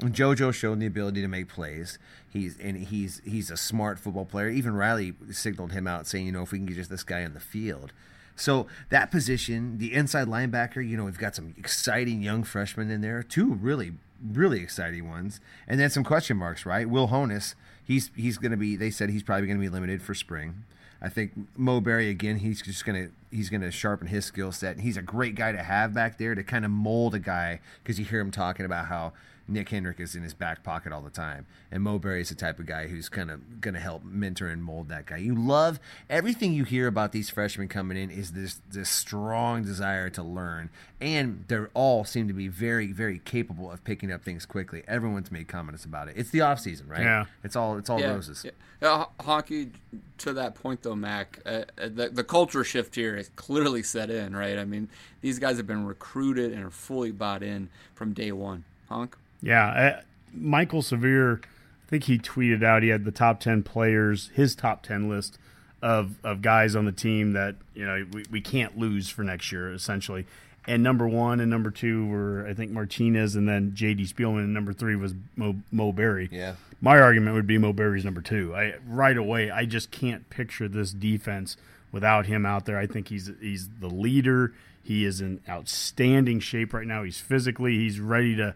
And JoJo showed the ability to make plays. He's and he's he's a smart football player. Even Riley signaled him out, saying, you know, if we can get just this guy on the field. So that position, the inside linebacker, you know, we've got some exciting young freshmen in there, two really really exciting ones, and then some question marks. Right, Will Honas, he's he's going to be. They said he's probably going to be limited for spring. I think Mo Barry again. He's just gonna he's gonna sharpen his skill set. He's a great guy to have back there to kind of mold a guy because you hear him talking about how Nick Henrich is in his back pocket all the time. And Mo Barry is the type of guy who's kind of going to help mentor and mold that guy. You love everything you hear about these freshmen coming in is this this strong desire to learn, and they're all seem to be very very capable of picking up things quickly. Everyone's made comments about it. It's the off season, right? Yeah. It's all it's all yeah, roses. Yeah. Uh, hockey, to that point though, Mac, uh, uh, the, the culture shift here is clearly set in, right? I mean, these guys have been recruited and are fully bought in from day one. Honk? Yeah, uh, Mike'l Severe, I think he tweeted out he had the top ten players, his top ten list of of guys on the team that you know we, we can't lose for next year, essentially. And number one and number two were I think Martinez and then J.D. Spielman, and number three was Mo, Mo Barry. Yeah. My argument would be Mo Barry's number two. I right away I just can't picture this defense without him out there. I think he's he's the leader. He is in outstanding shape right now. He's physically he's ready to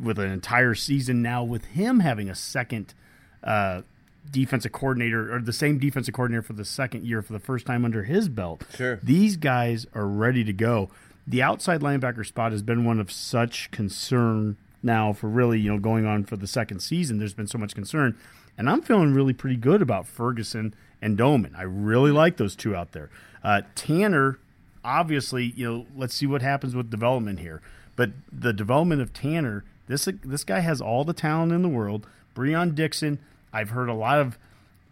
with an entire season now with him having a second uh, defensive coordinator or the same defensive coordinator for the second year for the first time under his belt. Sure. These guys are ready to go. The outside linebacker spot has been one of such concern now for really, you know, going on for the second season. There's been so much concern. And I'm feeling really pretty good about Ferguson and Domann. I really like those two out there. Uh, Tanner, obviously, you know, let's see what happens with development here. But the development of Tanner this this guy has all the talent in the world. Breon Dixon, I've heard a lot of,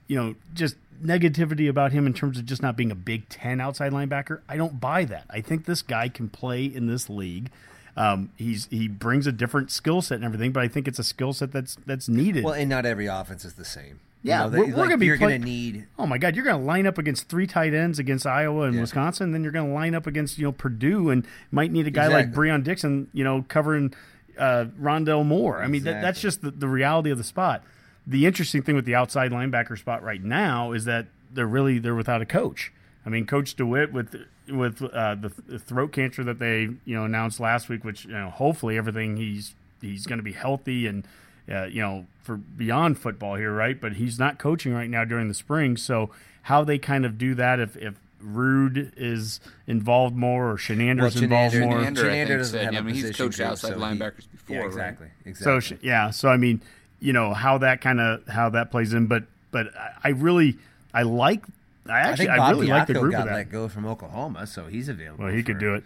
you know, just negativity about him in terms of just not being a Big Ten outside linebacker. I don't buy that. I think this guy can play in this league. Um, he's he brings a different skill set and everything, but I think it's a skill set that's that's needed. Well, and not every offense is the same. Yeah, you know, we're, we're like, gonna be you're play- going to need. Oh my God, you're going to line up against three tight ends against Iowa and Yeah. Wisconsin. Then you're going to line up against you know Purdue and might need a guy like Breon Dixon, you know, covering uh, Rondale Moore. I mean, that, that's just the, the reality of the spot. The interesting thing with the outside linebacker spot right now is that they're really they're without a coach. I mean, Coach DeWitt with with uh, the, the throat cancer that they you know announced last week, which you know hopefully everything he's he's going to be healthy and uh, you know for beyond football here, right? But he's not coaching right now during the spring, so how they kind of do that if if Ruud is involved more or Chinander's Well, involved Chinander- more. Chinander, I Chinander doesn't said, have I a mean, he's position coached group, outside so he- linebackers before, Yeah, right? exactly. So yeah, so I mean, you know how that kind of how that plays in, but but I- I really I like I I actually think I, Bob really like the group got of that. let go from Oklahoma, so he's available. Well, he for- could do it.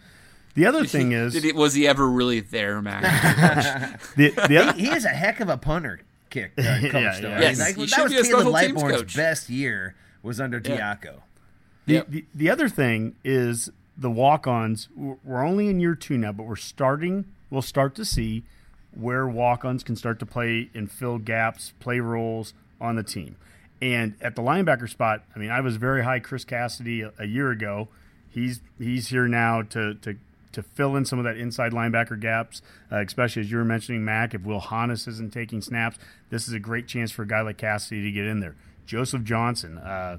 The other thing is Did he, was he ever really there, Mac? the, the other, He is a heck of a punter kick uh, coach, Yeah, though. yeah. I mean, Yes, like, he that was be Caleb special teams Lightbourne's best year was under Yeah. Diaco. The, Yep. the, the other thing is the walk-ons. We're we're only in year two now, but we're starting. We'll start to see where walk-ons can start to play and fill gaps, play roles on the team. And at the linebacker spot, I mean, I was very high Chris Cassidy a, a year ago. He's he's here now to to to fill in some of that inside linebacker gaps, uh, especially as you were mentioning, Mac. If Will Honas isn't taking snaps, this is a great chance for a guy like Cassidy to get in there. Joseph Johnson, uh,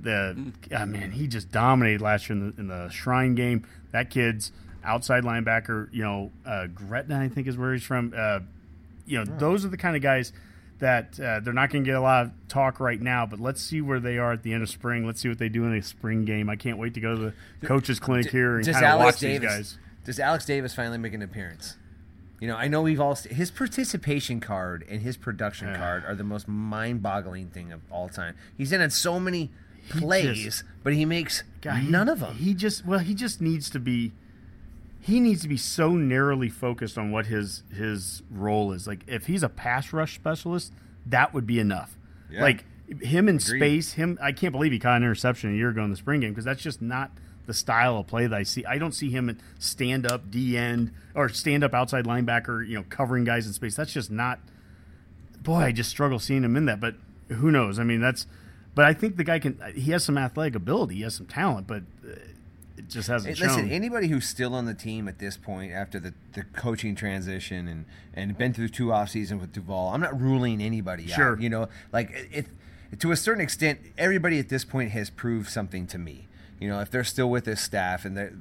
the ah, man, he just dominated last year in the, in the Shrine game. That kid's outside linebacker. You know, uh, Gretna, I think is where he's from. Uh, you know, those are the kind of guys that uh, they're not going to get a lot of talk right now. But let's see where they are at the end of spring. Let's see what they do in the spring game. I can't wait to go to the coaches clinic here and Does kind of Alex watch Davis these guys. does Alex Davis finally make an appearance? You know, I know we've all his participation card and his production card are the most mind-boggling thing of all time. He's in on so many plays, just- but he makes God, he- none of them. He just well, he just needs to be. He needs to be so narrowly focused on what his his role is. Like if he's a pass rush specialist, that would be enough. Yeah. Like him in Agreed. space, him. I can't believe he caught an interception a year ago in the spring game because that's just not the style of play that I see. I don't see him stand up D end or stand up outside linebacker. You know, covering guys in space. That's just not. Boy, I just struggle seeing him in that. But who knows? I mean, that's. But I think the guy can. He has some athletic ability. He has some talent, but uh, it just hasn't Hey, listen, anybody who's still on the team at this point after the, the coaching transition and, and been through two off seasons with Duval, I'm not ruling anybody Sure. out. You know, like it, to a certain extent, everybody at this point has proved something to me. You know, if they're still with this staff and they're,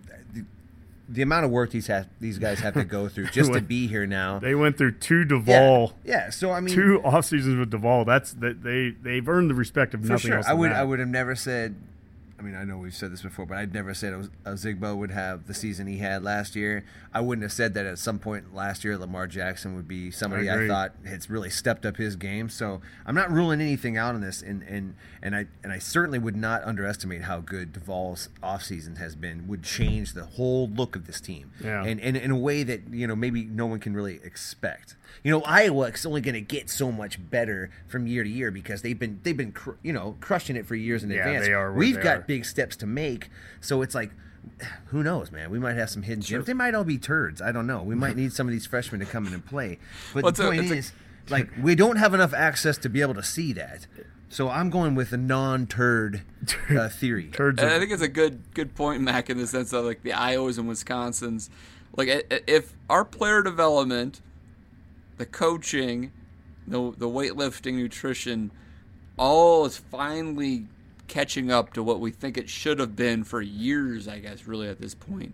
the, amount of work these have, these guys have to go through just to be here now. they went through two yeah, Duval, yeah. So I mean, two off seasons with Duval. That's that they they've earned the respect of nothing sure. else. I would that. I would have never said. I mean, I know we've said this before, but I'd never said uh, Zigbo would have the season he had last year. I wouldn't have said that at some point last year Lamar Jackson would be somebody I, agree. thought has really stepped up his game. So I'm not ruling anything out on this, and and and I and I certainly would not underestimate how good Duval's offseason has been. Would change the whole look of this team, Yeah. and, and in a way that you know maybe no one can really expect. You know, Iowa is only going to get so much better from year to year because they've been they've been cr- you know crushing it for years in Yeah, advance. they are what We've they got are. big steps to make, so it's like. Who knows, man? We might have some hidden gems. They might all be turds. I don't know. We might need some of these freshmen to come in and play. But Well, the point a- is, like, we don't have enough access to be able to see that. So I'm going with a non-turd uh, theory. Turds And I think it's a good good point, Mac, in the sense that like the Iowas and Wisconsins, like i- i- if our player development, the coaching, the the weightlifting, nutrition, all is finally catching up to what we think it should have been for years. I guess really at this point,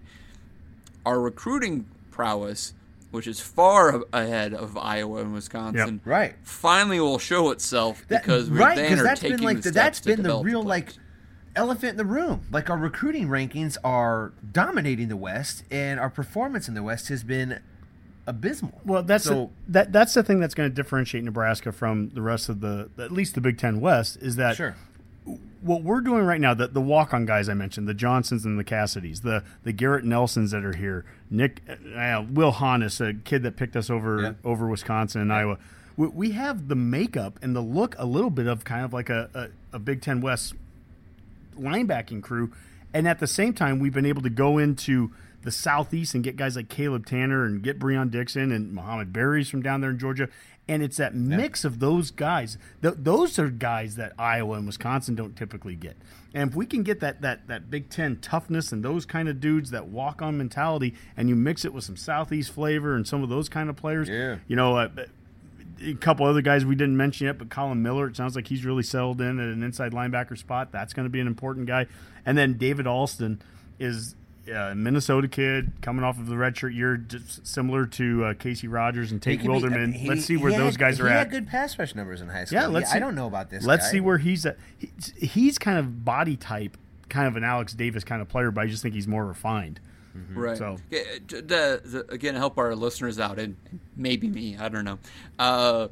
our recruiting prowess, which is far ahead of Iowa and Wisconsin, Right. finally will show itself That- because we right, then are that's taking been like the the, that's been the real players. like elephant in the room. Like our recruiting rankings are dominating the West, and our performance in the West has been abysmal. Well, that's so. the, that that's the thing that's going to differentiate Nebraska from the rest of the at least the Big Ten West is that sure. what we're doing right now, the, the walk on guys I mentioned, the Johnsons and the Cassidys, the the Garrett Nelsons that are here, Nick, uh, Will Honas, a kid that picked us over Yeah. over Wisconsin and Iowa. We, we have the makeup and the look a little bit of kind of like a, a, a Big Ten West linebacking crew, and at the same time, we've been able to go into the southeast and get guys like Caleb Tanner and get Breon Dixon and Mohamed Barry's from down there in Georgia. And it's that mix of those guys. Th- those are guys that Iowa and Wisconsin don't typically get. And if we can get that that that Big Ten toughness and those kind of dudes that walk on mentality, and you mix it with some southeast flavor and some of those kind of players, Yeah. you know. Uh, a couple other guys we didn't mention yet, but Colin Miller, it sounds like he's really settled in at an inside linebacker spot. That's going to be an important guy. And then David Alston is a Minnesota kid coming off of the redshirt year, just similar to uh, Casey Rogers and Tate could be- Wildeman. he- let's see he where had- those guys are at. he had good pass rush numbers in high school. yeah, let's. I see, don't know about this. Let's guy. see where he's at. He's, he's kind of body type, kind of an Alex Davis kind of player, but I just think he's more refined. Right. So- Yeah, to, to- to, again, help our listeners out, and maybe me, I don't know. Uh,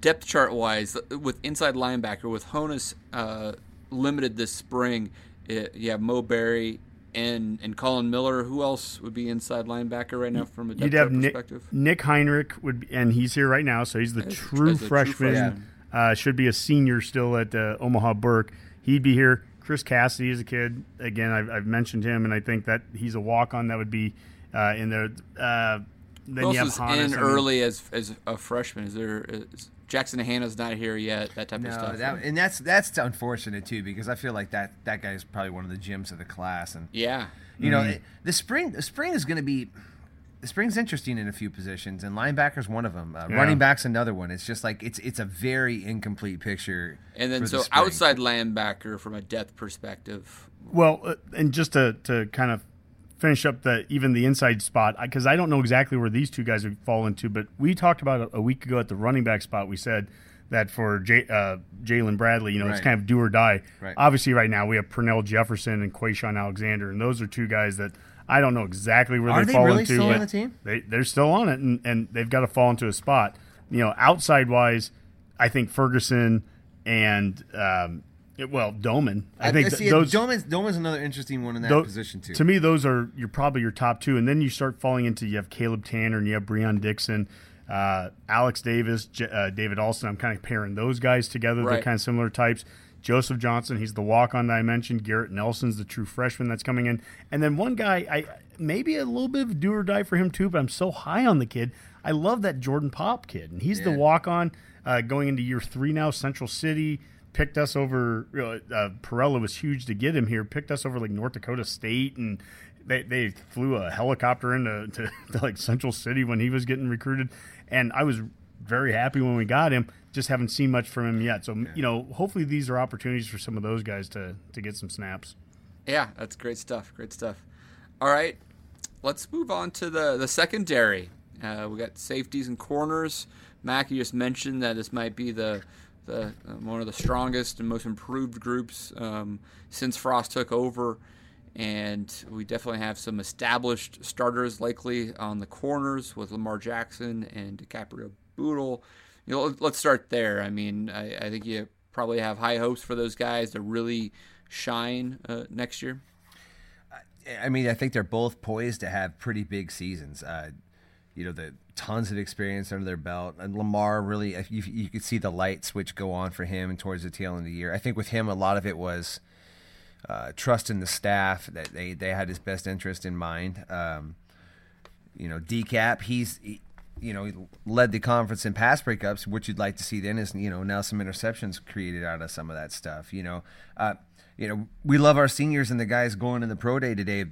depth chart wise, with inside linebacker, with Honas uh, limited this spring, it, you have Mo Barry and and Colin Miller. Who else would be inside linebacker right now from a depth You'd have Nick, perspective? Nick Henrich would, be, and he's here right now, so he's the As- true as a true freshman. freshman. Uh, should be a senior still at uh, Omaha Burke. He'd be here. Chris Cassidy is a kid. Again, I've, I've mentioned him, and I think that he's a walk on that would be uh, in there. Uh, then Who you have Hannes, in I mean- early as as a freshman? Is there is, Jackson Hannah's not here yet? That type No, of stuff. that, and that's that's unfortunate too because I feel like that that guy is probably one of the gems of the class, and yeah. you Mm-hmm. know the spring the spring is going to be the spring's interesting in a few positions, and linebackers one of them. Uh, Yeah. Running backs another one. It's just like it's it's a very incomplete picture. And then for the so spring. outside linebacker from a depth perspective. Well, uh, and just to, to kind of finish up the even the inside spot because I don't know exactly where these two guys would fall into, but we talked about a, a week ago at the running back spot. We said that for J, uh, Jalen Bradley, you know, it's kind of do or die. Right. Obviously, right now we have Pernell Jefferson and Quayshawn Alexander, and those are two guys that I don't know exactly where Are they they fall really into. still on the team? They they're still on it, and, and they've got to fall into a spot. You know, outside wise, I think Ferguson and um, it- well Domann. I think see, th- those Domann's, Domann's another interesting one in that tho- position too. To me, those are you're probably your top two, and then you start falling into you have Caleb Tanner and you have Breon Dixon, uh, Alex Davis, J- uh, David Alston. I'm kind of pairing those guys together. They're kind of similar types. Joseph Johnson, he's the walk on that I mentioned. Garrett Nelson's the true freshman that's coming in, and then one guy, I maybe a little bit of do or die for him too, but I'm so high on the kid. I love that Jordan Pop kid, and he's the walk on uh, going into year three now. Central City picked us over. Uh, Perella was huge to get him here. Picked us over like North Dakota State, and they, they flew a helicopter into to, to like Central City when he was getting recruited. And I was very happy when we got him. Just haven't seen much from him yet. So you know, hopefully these are opportunities for some of those guys to to get some snaps. Yeah, that's great stuff. Great stuff. All right, let's move on to the the secondary. Uh, we got safeties and corners. Mac, you just mentioned that this might be the the uh, one of the strongest and most improved groups um, since Frost took over, and we definitely have some established starters likely on the corners with Lamar Jackson and Dicaprio Bootle. You know, let's start there. I mean, I, I think you probably have high hopes for those guys to really shine uh, next year. I mean, I think they're both poised to have pretty big seasons. Uh, you know, the tons of experience under their belt, and Lamar really, you, you could see the light switch go on for him towards the tail end of the year. I think with him, a lot of it was uh, trust in the staff that they they had his best interest in mind. Um, you know, decap, he's. He, you know, he led the conference in pass breakups. What you'd like to see then is, you know, now some interceptions created out of some of that stuff. You know, uh, you know, we love our seniors and the guys going in the pro day today.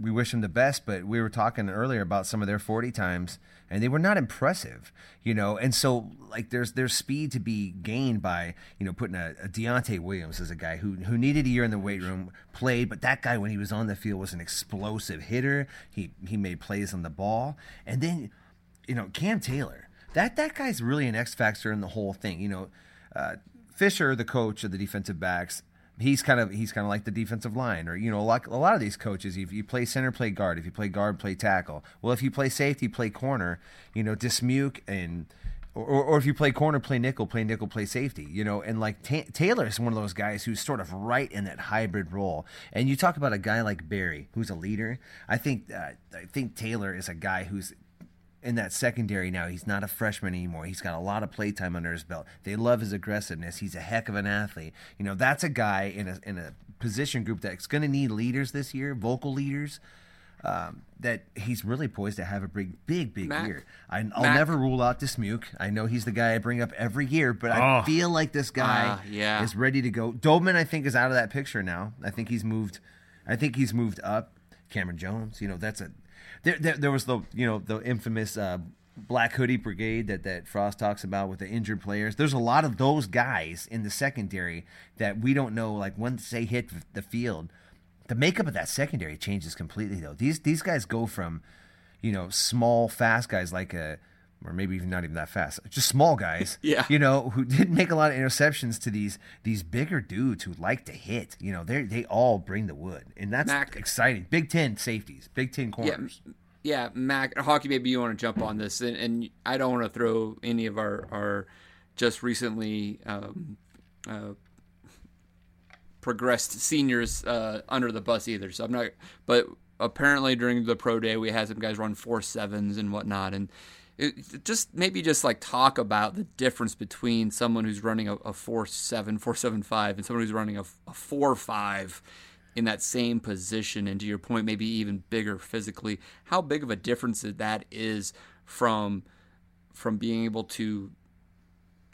We wish them the best, but we were talking earlier about some of their forty times, and they were not impressive. You know, and so like there's there's speed to be gained by you know putting a, a Deontay Williams as a guy who who needed a year in the weight room, played, but that guy when he was on the field was an explosive hitter. He he made plays on the ball, and then you know, Cam Taylor, that that guy's really an X factor in the whole thing. You know, uh, Fisher, the coach of the defensive backs, he's kind of he's kind of like the defensive line, or you know, like a lot of these coaches, if you play center, play guard. If you play guard, play tackle. Well, if you play safety, play corner. You know, Dismuke and. Or, or if you play corner, play nickel, play nickel, play safety, you know, and like Ta- Taylor is one of those guys who's sort of right in that hybrid role. And you talk about a guy like Barry, who's a leader. I think uh, I think Taylor is a guy who's in that secondary now. He's not a freshman anymore. He's got a lot of playtime under his belt. They love his aggressiveness. He's a heck of an athlete. You know, that's a guy in a in a position group that's going to need leaders this year, vocal leaders. Um, that he's really poised to have a big, big, big Mac- year. I, I'll Mac- never rule out Dismuke. I know he's the guy I bring up every year, but I Oh. feel like this guy Ah, yeah. is ready to go. Domann, I think, is out of that picture now. I think he's moved. I think he's moved up. Cameron Jones, you know, that's a. There, there, there was the you know the infamous uh, Black Hoodie Brigade that that Frost talks about with the injured players. There's a lot of those guys in the secondary that we don't know. Like once they hit the field, the makeup of that secondary changes completely. Though these these guys go from, you know, small fast guys like a. Or maybe even not even that fast, just small guys. Yeah. you know, who didn't make a lot of interceptions to these these bigger dudes who like to hit. You know, they they all bring the wood, and that's Mac- exciting. Big Ten safeties, Big Ten Yeah, corners. yeah, Mac hockey. Maybe you want to jump on this, and, and I don't want to throw any of our our just recently um, uh, progressed seniors uh, under the bus either. So I'm not. But apparently during the pro day, we had some guys run four sevens and whatnot, and it, just maybe just like talk about the difference between someone who's running a, a four seven, four seven five, and someone who's running a, a four five in that same position. And to your point, maybe even bigger physically. How big of a difference that is from from being able to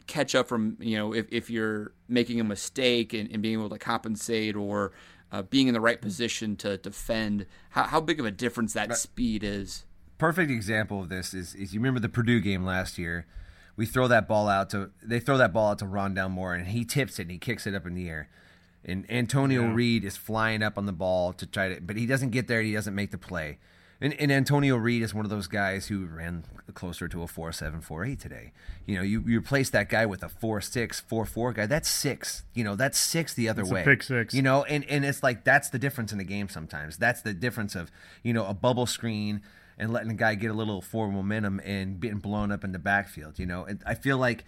catch up from you know if, if you're making a mistake and, and being able to compensate or uh, being in the right position to defend how, how big of a difference that speed is Perfect example of this is is you remember the Purdue game last year. We throw that ball out to they throw that ball out to Rondale Moore and he tips it and he kicks it up in the air. And Antonio Reed is flying up on the ball to try to, but he doesn't get there. He doesn't make the play. And, and Antonio Reed is one of those guys who ran closer to a 4 7, 4 8 today. You know, you, you replace that guy with a 4 6, 4 4 guy. That's six. You know, that's six the other It's way. pick six. You know, and, and it's like that's the difference in the game sometimes. That's the difference of, you know, a bubble screen and letting a guy get a little forward momentum and getting blown up in the backfield. You know, and I feel like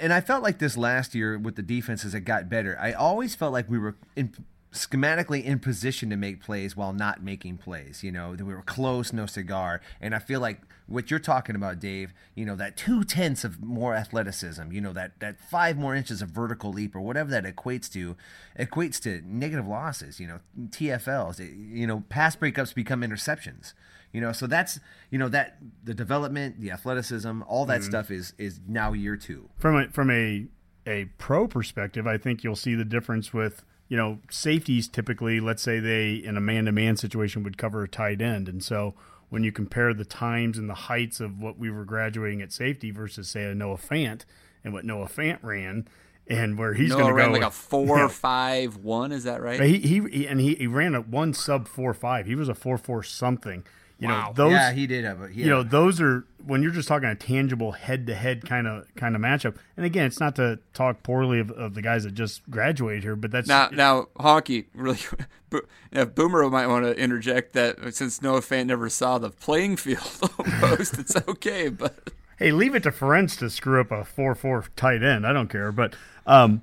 and I felt like this last year with the defenses it got better. I always felt like we were in, schematically in position to make plays while not making plays. You know, that we were close, no cigar. And I feel like what you're talking about, Dave, you know, that two tenths of more athleticism, you know, that, that five more inches of vertical leap or whatever that equates to, equates to negative losses, you know, TFLs, you know, pass breakups become interceptions. You know, so that's you know that the development, the athleticism, all that mm-hmm. stuff is is now year two. from a from a a pro perspective, I think you'll see the difference with you know safeties. Typically, let's say they in a man to man situation would cover a tight end, and so when you compare the times and the heights of what we were graduating at safety versus say a Noah Fant and what Noah Fant ran, and where he's going to ran go like a with- four Yeah. five one. Is that right? He, he he and he, he ran a one sub four five. He was a four four something. You know those. yeah, he did have a he you know those are when you're just talking a tangible head to head kind of kind of matchup. And again, it's not to talk poorly of, of the guys that just graduated here, but that's Now, now, Honky, really, if Boomer might want to interject that since Noah Fant never saw the playing field almost, it's okay. But hey, leave it to Ferentz to screw up a four four tight end. I don't care, but um,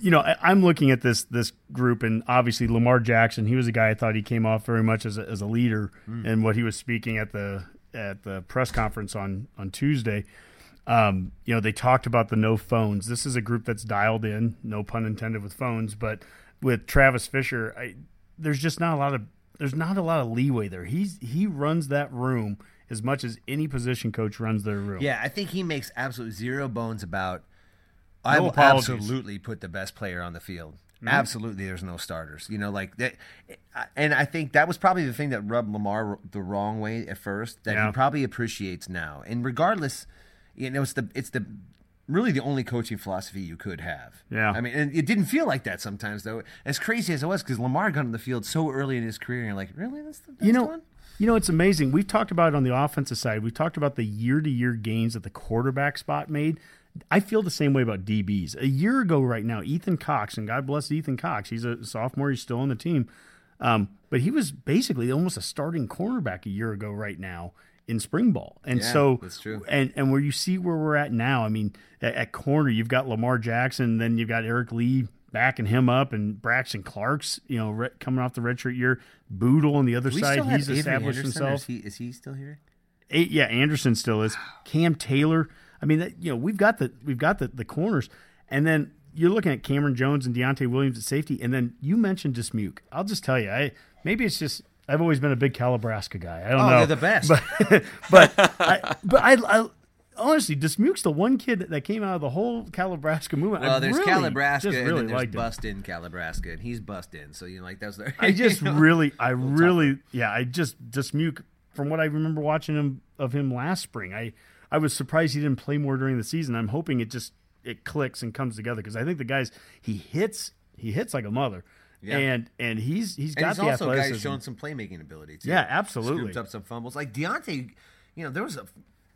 you know, I, I'm looking at this this group, and obviously Lamar Jackson. He was a guy I thought he came off very much as a, as a leader, and what he was speaking at the at the press conference on on Tuesday. Um, you know, they talked about the no phones. This is a group that's dialed in, no pun intended with phones, but with Travis Fisher, I, there's just not a lot of there's not a lot of leeway there. He's he runs that room as much as any position coach runs their room. yeah, I think he makes absolute zero bones about. I No will apologies. Mm-hmm. absolutely put the best player on the field. Absolutely, there's no starters. You know, like that, and I think that was probably the thing that rubbed Lamar the wrong way at first. That Yeah. he probably appreciates now. And regardless, you know, it's the it's the really the only coaching philosophy you could have. Yeah. I mean, and it didn't feel like that sometimes though. As crazy as it was, because Lamar got on the field so early in his career, and you're like, really, that's the best you know, one? you know, it's amazing. We've talked about it on the offensive side. We've talked about the year-to-year gains that the quarterback spot made. I feel the same way about DBs. A year ago, right now, Ethan Cox, and God bless Ethan Cox. He's a sophomore. He's still on the team, um, but he was basically almost a starting cornerback a year ago, right now in spring ball. And Yeah, so, that's true. And and where you see where we're at now, I mean, at, at corner, you've got Lamar Jackson, then you've got Eric Lee backing him up, and Braxton Clark's, you know, re- coming off the redshirt year. Bootle on the other we side, he's Avery established Anderson, himself. Is he, is he still here? Yeah, Anderson still is. Cam Taylor. I mean, that, you know, we've got the we've got the, the corners, and then you're looking at Cameron Jones and Deontay Williams at safety, and then you mentioned Dismuke. I'll just tell you, I maybe it's just I've always been a big Calibraska guy. I don't Oh, know. they're the best. But but I, but I, I honestly Dismuke's the one kid that came out of the whole Calibraska movement. Well, I there's really Calibraska, and really then there's. Bust in Calibraska, and he's Bust in. So you know, like that's the. I just you know? really, I really, yeah, I just Dismuke. From what I remember watching him of him last spring, I I was surprised he didn't play more during the season. I'm hoping it just it clicks and comes together because I think the guys he hits he hits like a mother, Yeah. and and he's he's got he's the also athleticism. guys showing some playmaking ability too. Yeah, absolutely. Scooped up some fumbles. Like Deontay, you know, there was a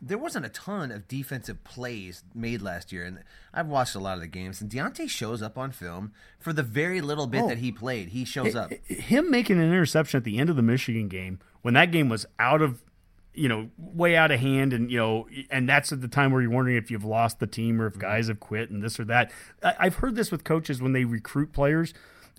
there wasn't a ton of defensive plays made last year, and I've watched a lot of the games. And Deontay shows up on film for the very little bit Oh. that he played. He shows up. him making an interception at the end of the Michigan game when that game was out of you know way out of hand and you know and that's at the time where you're wondering if you've lost the team or if mm-hmm. guys have quit and this or that. I, i've heard this with coaches when they recruit players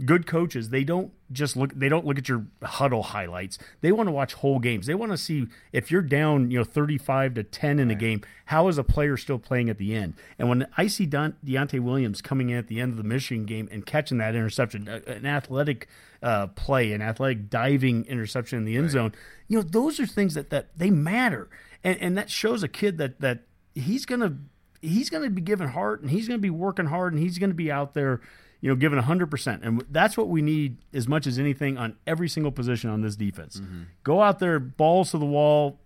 good coaches they don't just look they don't look at your huddle highlights. They want to watch whole games. They want to see if you're down you know 35 to 10 in a game how is a player still playing at the end? And when i see Don, Deontay williams coming in at the end of the michigan game and catching that interception an athletic uh, play an athletic diving interception in the end zone you know those are things that that they matter. And and that shows a kid that that he's gonna he's gonna be giving heart and he's gonna be working hard and he's gonna be out there you know, giving 100%. And that's what we need as much as anything on every single position on this defense. Go out there, balls to the wall,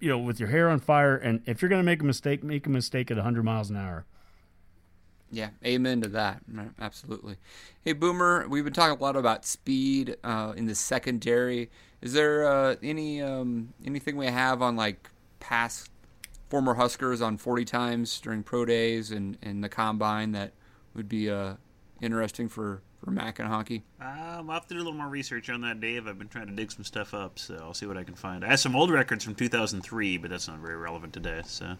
you know, with your hair on fire. And if you're going to make a mistake, make a mistake at 100 miles an hour. Yeah, amen to that. Absolutely. Hey, Boomer, we've been talking a lot about speed uh, in the secondary. Is there uh, any um, anything we have on like past former Huskers on 40 times during pro days and, and the combine that would be uh, interesting for, for Mac and hockey? Um, I'll have to do a little more research on that, Dave. I've been trying to dig some stuff up, so I'll see what I can find. I have some old records from 2003, but that's not very relevant today. So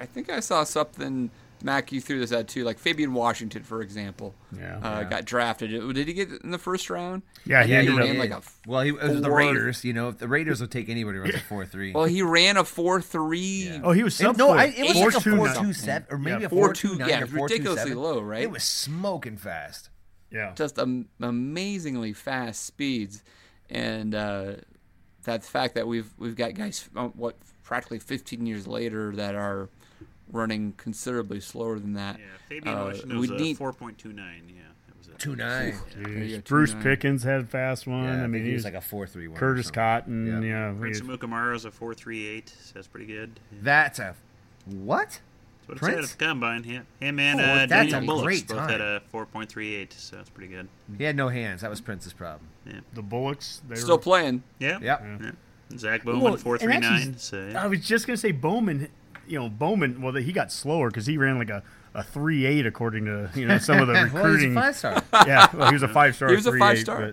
I think I saw something Mac, you threw this out too. Like Fabian Washington, for example, Yeah. uh, got drafted. Did he get in the first round? Yeah, he Yeah, ended he ran did. like a well, he was the Raiders. You know, if the Raiders will take anybody who runs a four three. Well, he ran a four three. Oh, he was sub no, four. I, it was Four like a two four nine. two seven or maybe Yeah, a four four two- two nine yeah, four two ridiculously seven. low, right? It was smoking fast. Yeah. just am- amazingly fast speeds, and uh, that fact that we've we've got guys what practically 15 years later that are running considerably slower than that. yeah, Fabian Uh, Washington was a need- 4.29. Yeah, that was it. Two nine. There you go, Bruce 2-9. Pickens had a fast one. Yeah, I mean, he he was was like a four three one. Curtis Cotton. Yeah. he Prince was- Amukamara's a 4.38. So that's pretty good. Yeah. That's a what? That's what it Prince? said at the combine. Yeah, him and Oh, uh, that's Daniel a Bullocks great both time. had a 4.38. So that's pretty good. He had no hands. That was Prince's problem. Yeah. the Bullocks. They Still were, playing. Yeah. Yep. yeah. Zach Bowman Well, and 4.39. So yeah. I was just gonna say Bowman. You know, Bowman. Well, he got slower because he ran like a, a three eight according to you know some of the well, he's a recruiting. five star. yeah, well, he was a five star. He was a five-star.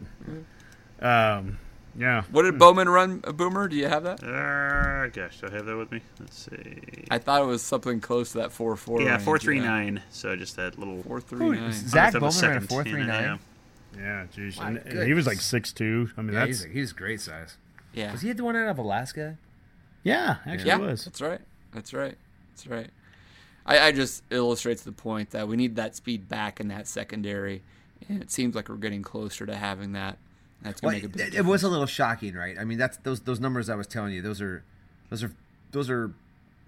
But, um, yeah. What did Bowman run, a Boomer? Do you have that? Uh, gosh, do I have that with me? Let's see. I thought it was something close to that four four. yeah, 4.39. So just that little. Four three nine. Zach Hundredth of Bowman ran a second, four three yeah. geez. And, and he was like six two. I mean, Yeah, that's he's he's great size. Yeah. Was he the one out of Alaska? yeah, actually Yeah, was. that's right. That's right. That's right. I, I just illustrates the point that we need that speed back in that secondary, and it seems like we're getting closer to having that. That's gonna Well, make a big it, difference. it was a little shocking, right? I mean, that's those those numbers I was telling you. Those are those are those are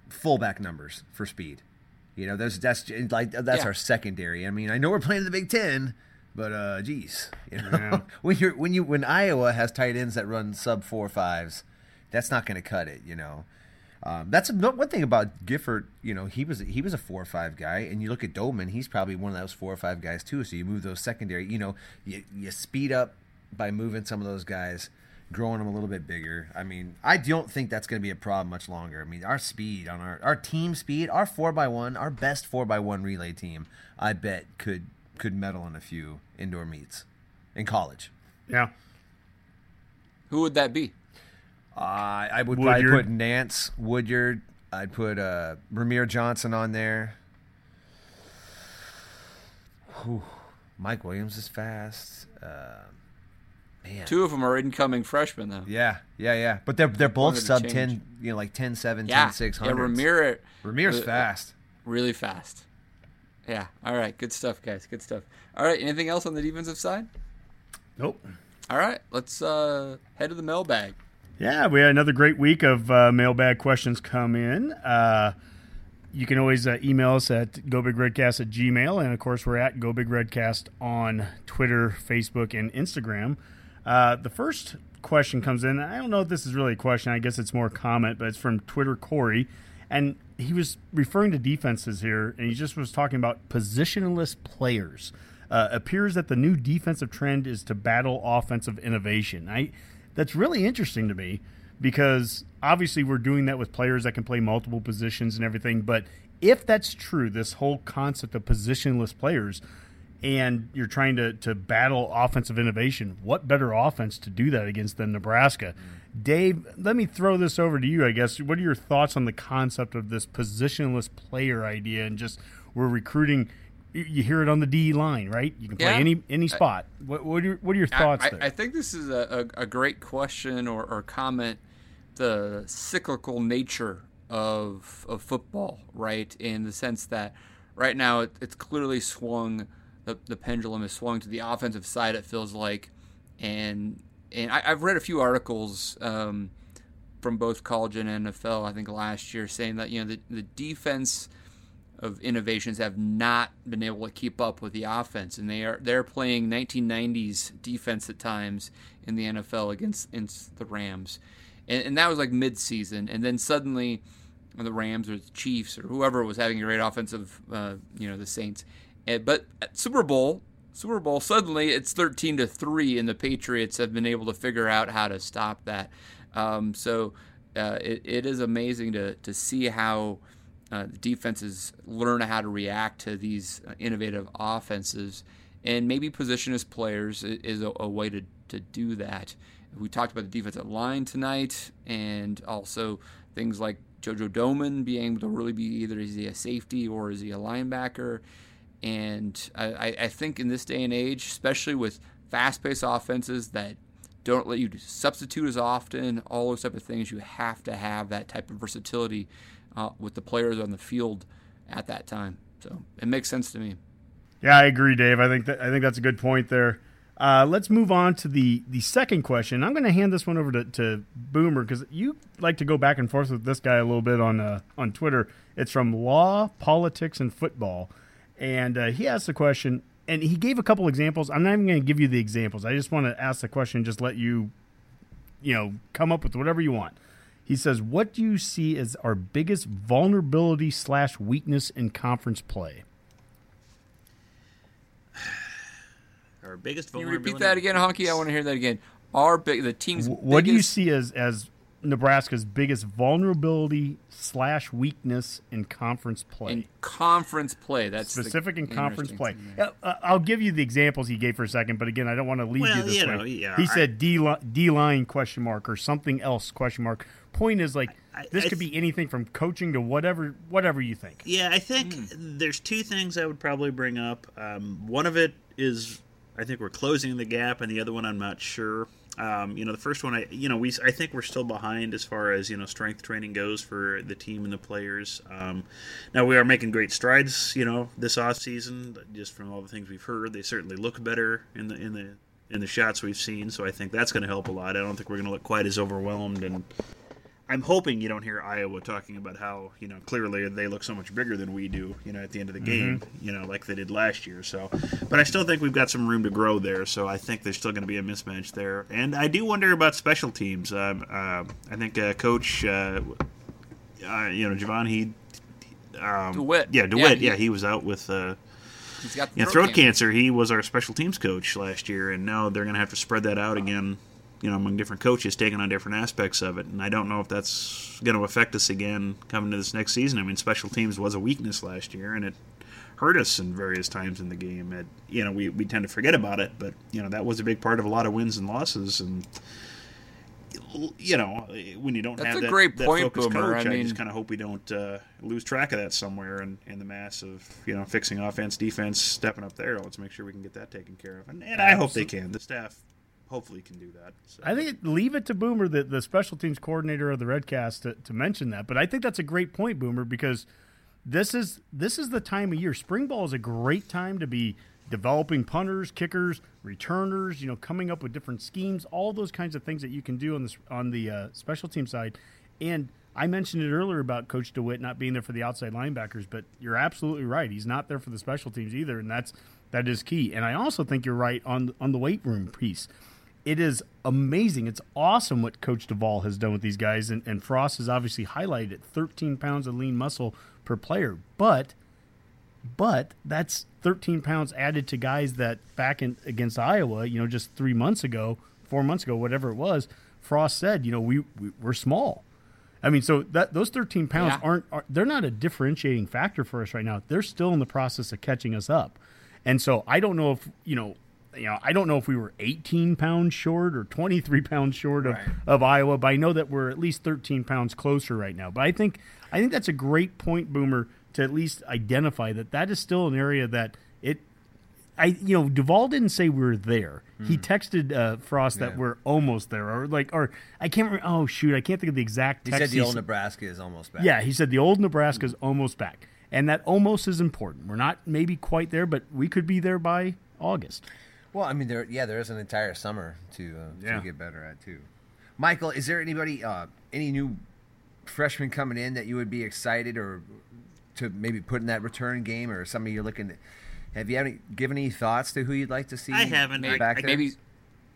fullback numbers for speed. You know, those that's like that's Yeah. our secondary. I mean, I know we're playing the Big Ten, but uh, geez, you know, Yeah. when you're when you when Iowa has tight ends that run sub four fives, that's not going to cut it. You know. Um, that's no- one thing about Gifford. You know, he was he was a four or five guy, and you look at Doman, he's probably one of those four or five guys too. So you move those secondary. You know, you, you speed up by moving some of those guys, growing them a little bit bigger. I mean, I don't think that's going to be a problem much longer. I mean, our speed on our our team speed, our four by one, our best four by one relay team, I bet could could medal in a few indoor meets in college. Yeah. Who would that be? Uh, I would probably put Nance, Woodyard. I'd put uh, Rahmir Johnson on there. Whew. Mike Williams is fast. Uh, man. Two of them are incoming freshmen, though. Yeah, yeah, yeah. But they're they're both sub change. 10, you know, like 10 7, Yeah, 10 6 yeah. Rahmir, Rahmir's uh, fast. really fast. Yeah. All right. Good stuff, guys. Good stuff. All right. Anything else on the defensive side? Nope. All right. Let's uh, head to the mailbag. Yeah, we had another great week of uh, mailbag questions come in. Uh, you can always uh, email us at gobigredcast at gmail. And of course, we're at gobigredcast on Twitter, Facebook, and Instagram. Uh, the first question comes in. I don't know if this is really a question. I guess it's more a comment, but it's from Twitter Corey. And he was referring to defenses here, and he just was talking about positionless players. Uh, appears that the new defensive trend is to battle offensive innovation. I that's really interesting to me because obviously we're doing that with players that can play multiple positions and everything. But if that's true, this whole concept of positionless players, and you're trying to, to battle offensive innovation, what better offense to do that against than Nebraska? Dave, let me throw this over to you, I guess. What are your thoughts on the concept of this positionless player idea and just we're recruiting? You- hear it on the D line, right? You can play Yeah. any any spot. What, what, are your, what are your thoughts I, there? I, I think this is a, a, a great question or, or comment. The cyclical nature of of football, right? In the sense that right now it, it's clearly swung. The, the pendulum is swung to the offensive side. It feels like, and and I, I've read a few articles um, from both college and NFL. I think last year saying that you know the, the defense of innovations have not been able to keep up with the offense, and they are they're playing 1990s defense at times in the NFL against, against the Rams, and, and that was like mid-season, and then suddenly the Rams or the Chiefs or whoever was having a great offensive, uh, you know, the Saints, And, but at Super Bowl, Super Bowl, suddenly it's 13 to three, and the Patriots have been able to figure out how to stop that. Um, so uh, it, it is amazing to to see how uh, defenses learn how to react to these uh, innovative offenses, and maybe position as players is a, a way to to do that. We talked about the defensive line tonight, and also things like JoJo Domann being able to really be either is he a safety or is he a linebacker. And I, I think in this day and age, especially with fast-paced offenses that don't let you substitute as often, all those type of things, you have to have that type of versatility uh, with the players on the field at that time. So it makes sense to me. Yeah, I agree, Dave. I think that I think that's a good point there. Uh, let's move on to the the second question. I'm going to hand this one over to, to Boomer because you like to go back and forth with this guy a little bit on uh, on Twitter. It's from Law, Politics, and Football, and uh, he asked the question, and he gave a couple examples. I'm not even going to give you the examples. I just want to ask the question, just let you, you know, come up with whatever you want. He says, "What do you see as our biggest vulnerability slash weakness in conference play?" Our biggest Can you vulnerability. repeat that again, Honky? I want to hear that again. Our big, the team's. What do you see as as Nebraska's biggest vulnerability slash weakness in conference play? in conference play? That's Specific in conference play. Yeah, uh, I'll give you the examples he gave for a second, but again, I don't want to lead Well, you this you way. know, yeah, he I- said D D line question mark or something else question mark. Point is like I- this I could th- be anything from coaching to whatever whatever you think. Yeah, I think Hmm. there's two things I would probably bring up. Um, one of it is I think we're closing the gap, and the other one I'm not sure. Um, you know, the first one I you know we I think we're still behind as far as you know strength training goes for the team and the players. Um, now we are making great strides. You know, this off season, just from all the things we've heard, they certainly look better in the in the in the shots we've seen. So I think that's going to help a lot. I don't think we're going to look quite as overwhelmed and I'm hoping you don't hear Iowa talking about how you know clearly they look so much bigger than we do. You know, at the end of the game, you know, like they did last year. So, but I still think we've got some room to grow there. So I think there's still going to be a mismatch there, and I do wonder about special teams. Um, uh, I think uh, Coach, uh, uh, you know, Jovan he. Um, DeWitt. Yeah, DeWitt. Yeah, Yeah, he- he, was out with uh, He's got the yeah, throat cancer. He was our special teams coach last year, and now they're going to have to spread that out again, you know, among different coaches, taking on different aspects of it. And I don't know if that's going to affect us again coming to this next season. I mean, special teams was a weakness last year, and it hurt us in various times in the game. It, you know, we, we tend to forget about it, but you know that was a big part of a lot of wins and losses, and you know when you don't That's have a that, great that point, focused Boomer. coach, I I, mean- just kind of hope we don't uh, lose track of that somewhere in, in the mass of you know fixing offense, defense, stepping up there. Let's make sure we can get that taken care of, and, and I hope they can. The staff hopefully can do that. So. I think leave it to Boomer, the, the special teams coordinator of the Redcast, to, to mention that. But I think that's a great point, Boomer, because this is this is the time of year. Spring ball is a great time to be developing punters, kickers, returners. You know, coming up with different schemes, all those kinds of things that you can do on this on the uh, special team side. And I mentioned it earlier about Coach DeWitt not being there for the outside linebackers, but you're absolutely right. He's not there for the special teams either, and that's that is key. And I also think you're right on on the weight room piece it is amazing. It's awesome what Coach Duvall has done with these guys, and, and Frost has obviously highlighted it, 13 pounds of lean muscle per player. But, but that's 13 pounds added to guys that back in against Iowa, you know, just three months ago, four months ago, whatever it was. Frost said, you know, we, we we're small. I mean, so that those 13 pounds Yeah. aren't are, they're not a differentiating factor for us right now. They're still in the process of catching us up, and so I don't know if you know, you know, I don't know if we were 18 pounds short or 23 pounds short of, of Iowa, but I know that we're at least 13 pounds closer right now. But I think I think that's a great point, Boomer, to at least identify that that is still an area that it I you know Duvall didn't say we were there. He texted uh, Frost that we're almost there, or like, or I can't. Remember, oh shoot, I can't think of the exact. He said the old Nebraska is almost back. Yeah, he said the old Nebraska's almost back, and that almost is important. We're not maybe quite there, but we could be there by August. Well, I mean, there, yeah, there is an entire summer to uh, Yeah. to get better at too. Michael, is there anybody, uh, any new freshmen coming in that you would be excited or to maybe put in that return game, or somebody you're looking? To, have you any, given any thoughts to who you'd like to see? I haven't. Maybe, back there? maybe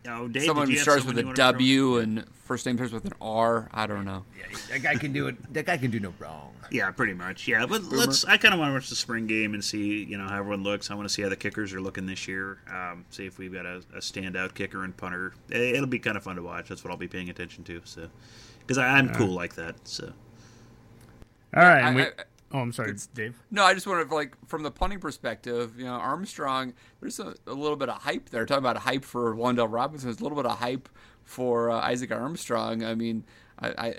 Oh, Dave, Someone who starts with someone a you wanted to throw in? W and first name starts with an R. I don't know. Yeah, that guy can do it. That guy can do no wrong. Yeah, pretty much. Yeah, but let's. I kind of want to watch the spring game and see, you know, how everyone looks. I want to see how the kickers are looking this year. Um, see if we've got a, a standout kicker and punter. It- It'll be kind of fun to watch. That's what I'll be paying attention to. So, because I'm cool like that. So, All right. I- and we, I- oh, I'm sorry, Dave. No, I just wanted like, from the punting perspective, you know, Armstrong, there's a, a little bit of hype there. Talking about hype for Wan'Dale Robinson, there's a little bit of hype for uh, Isaac Armstrong. I mean, I, I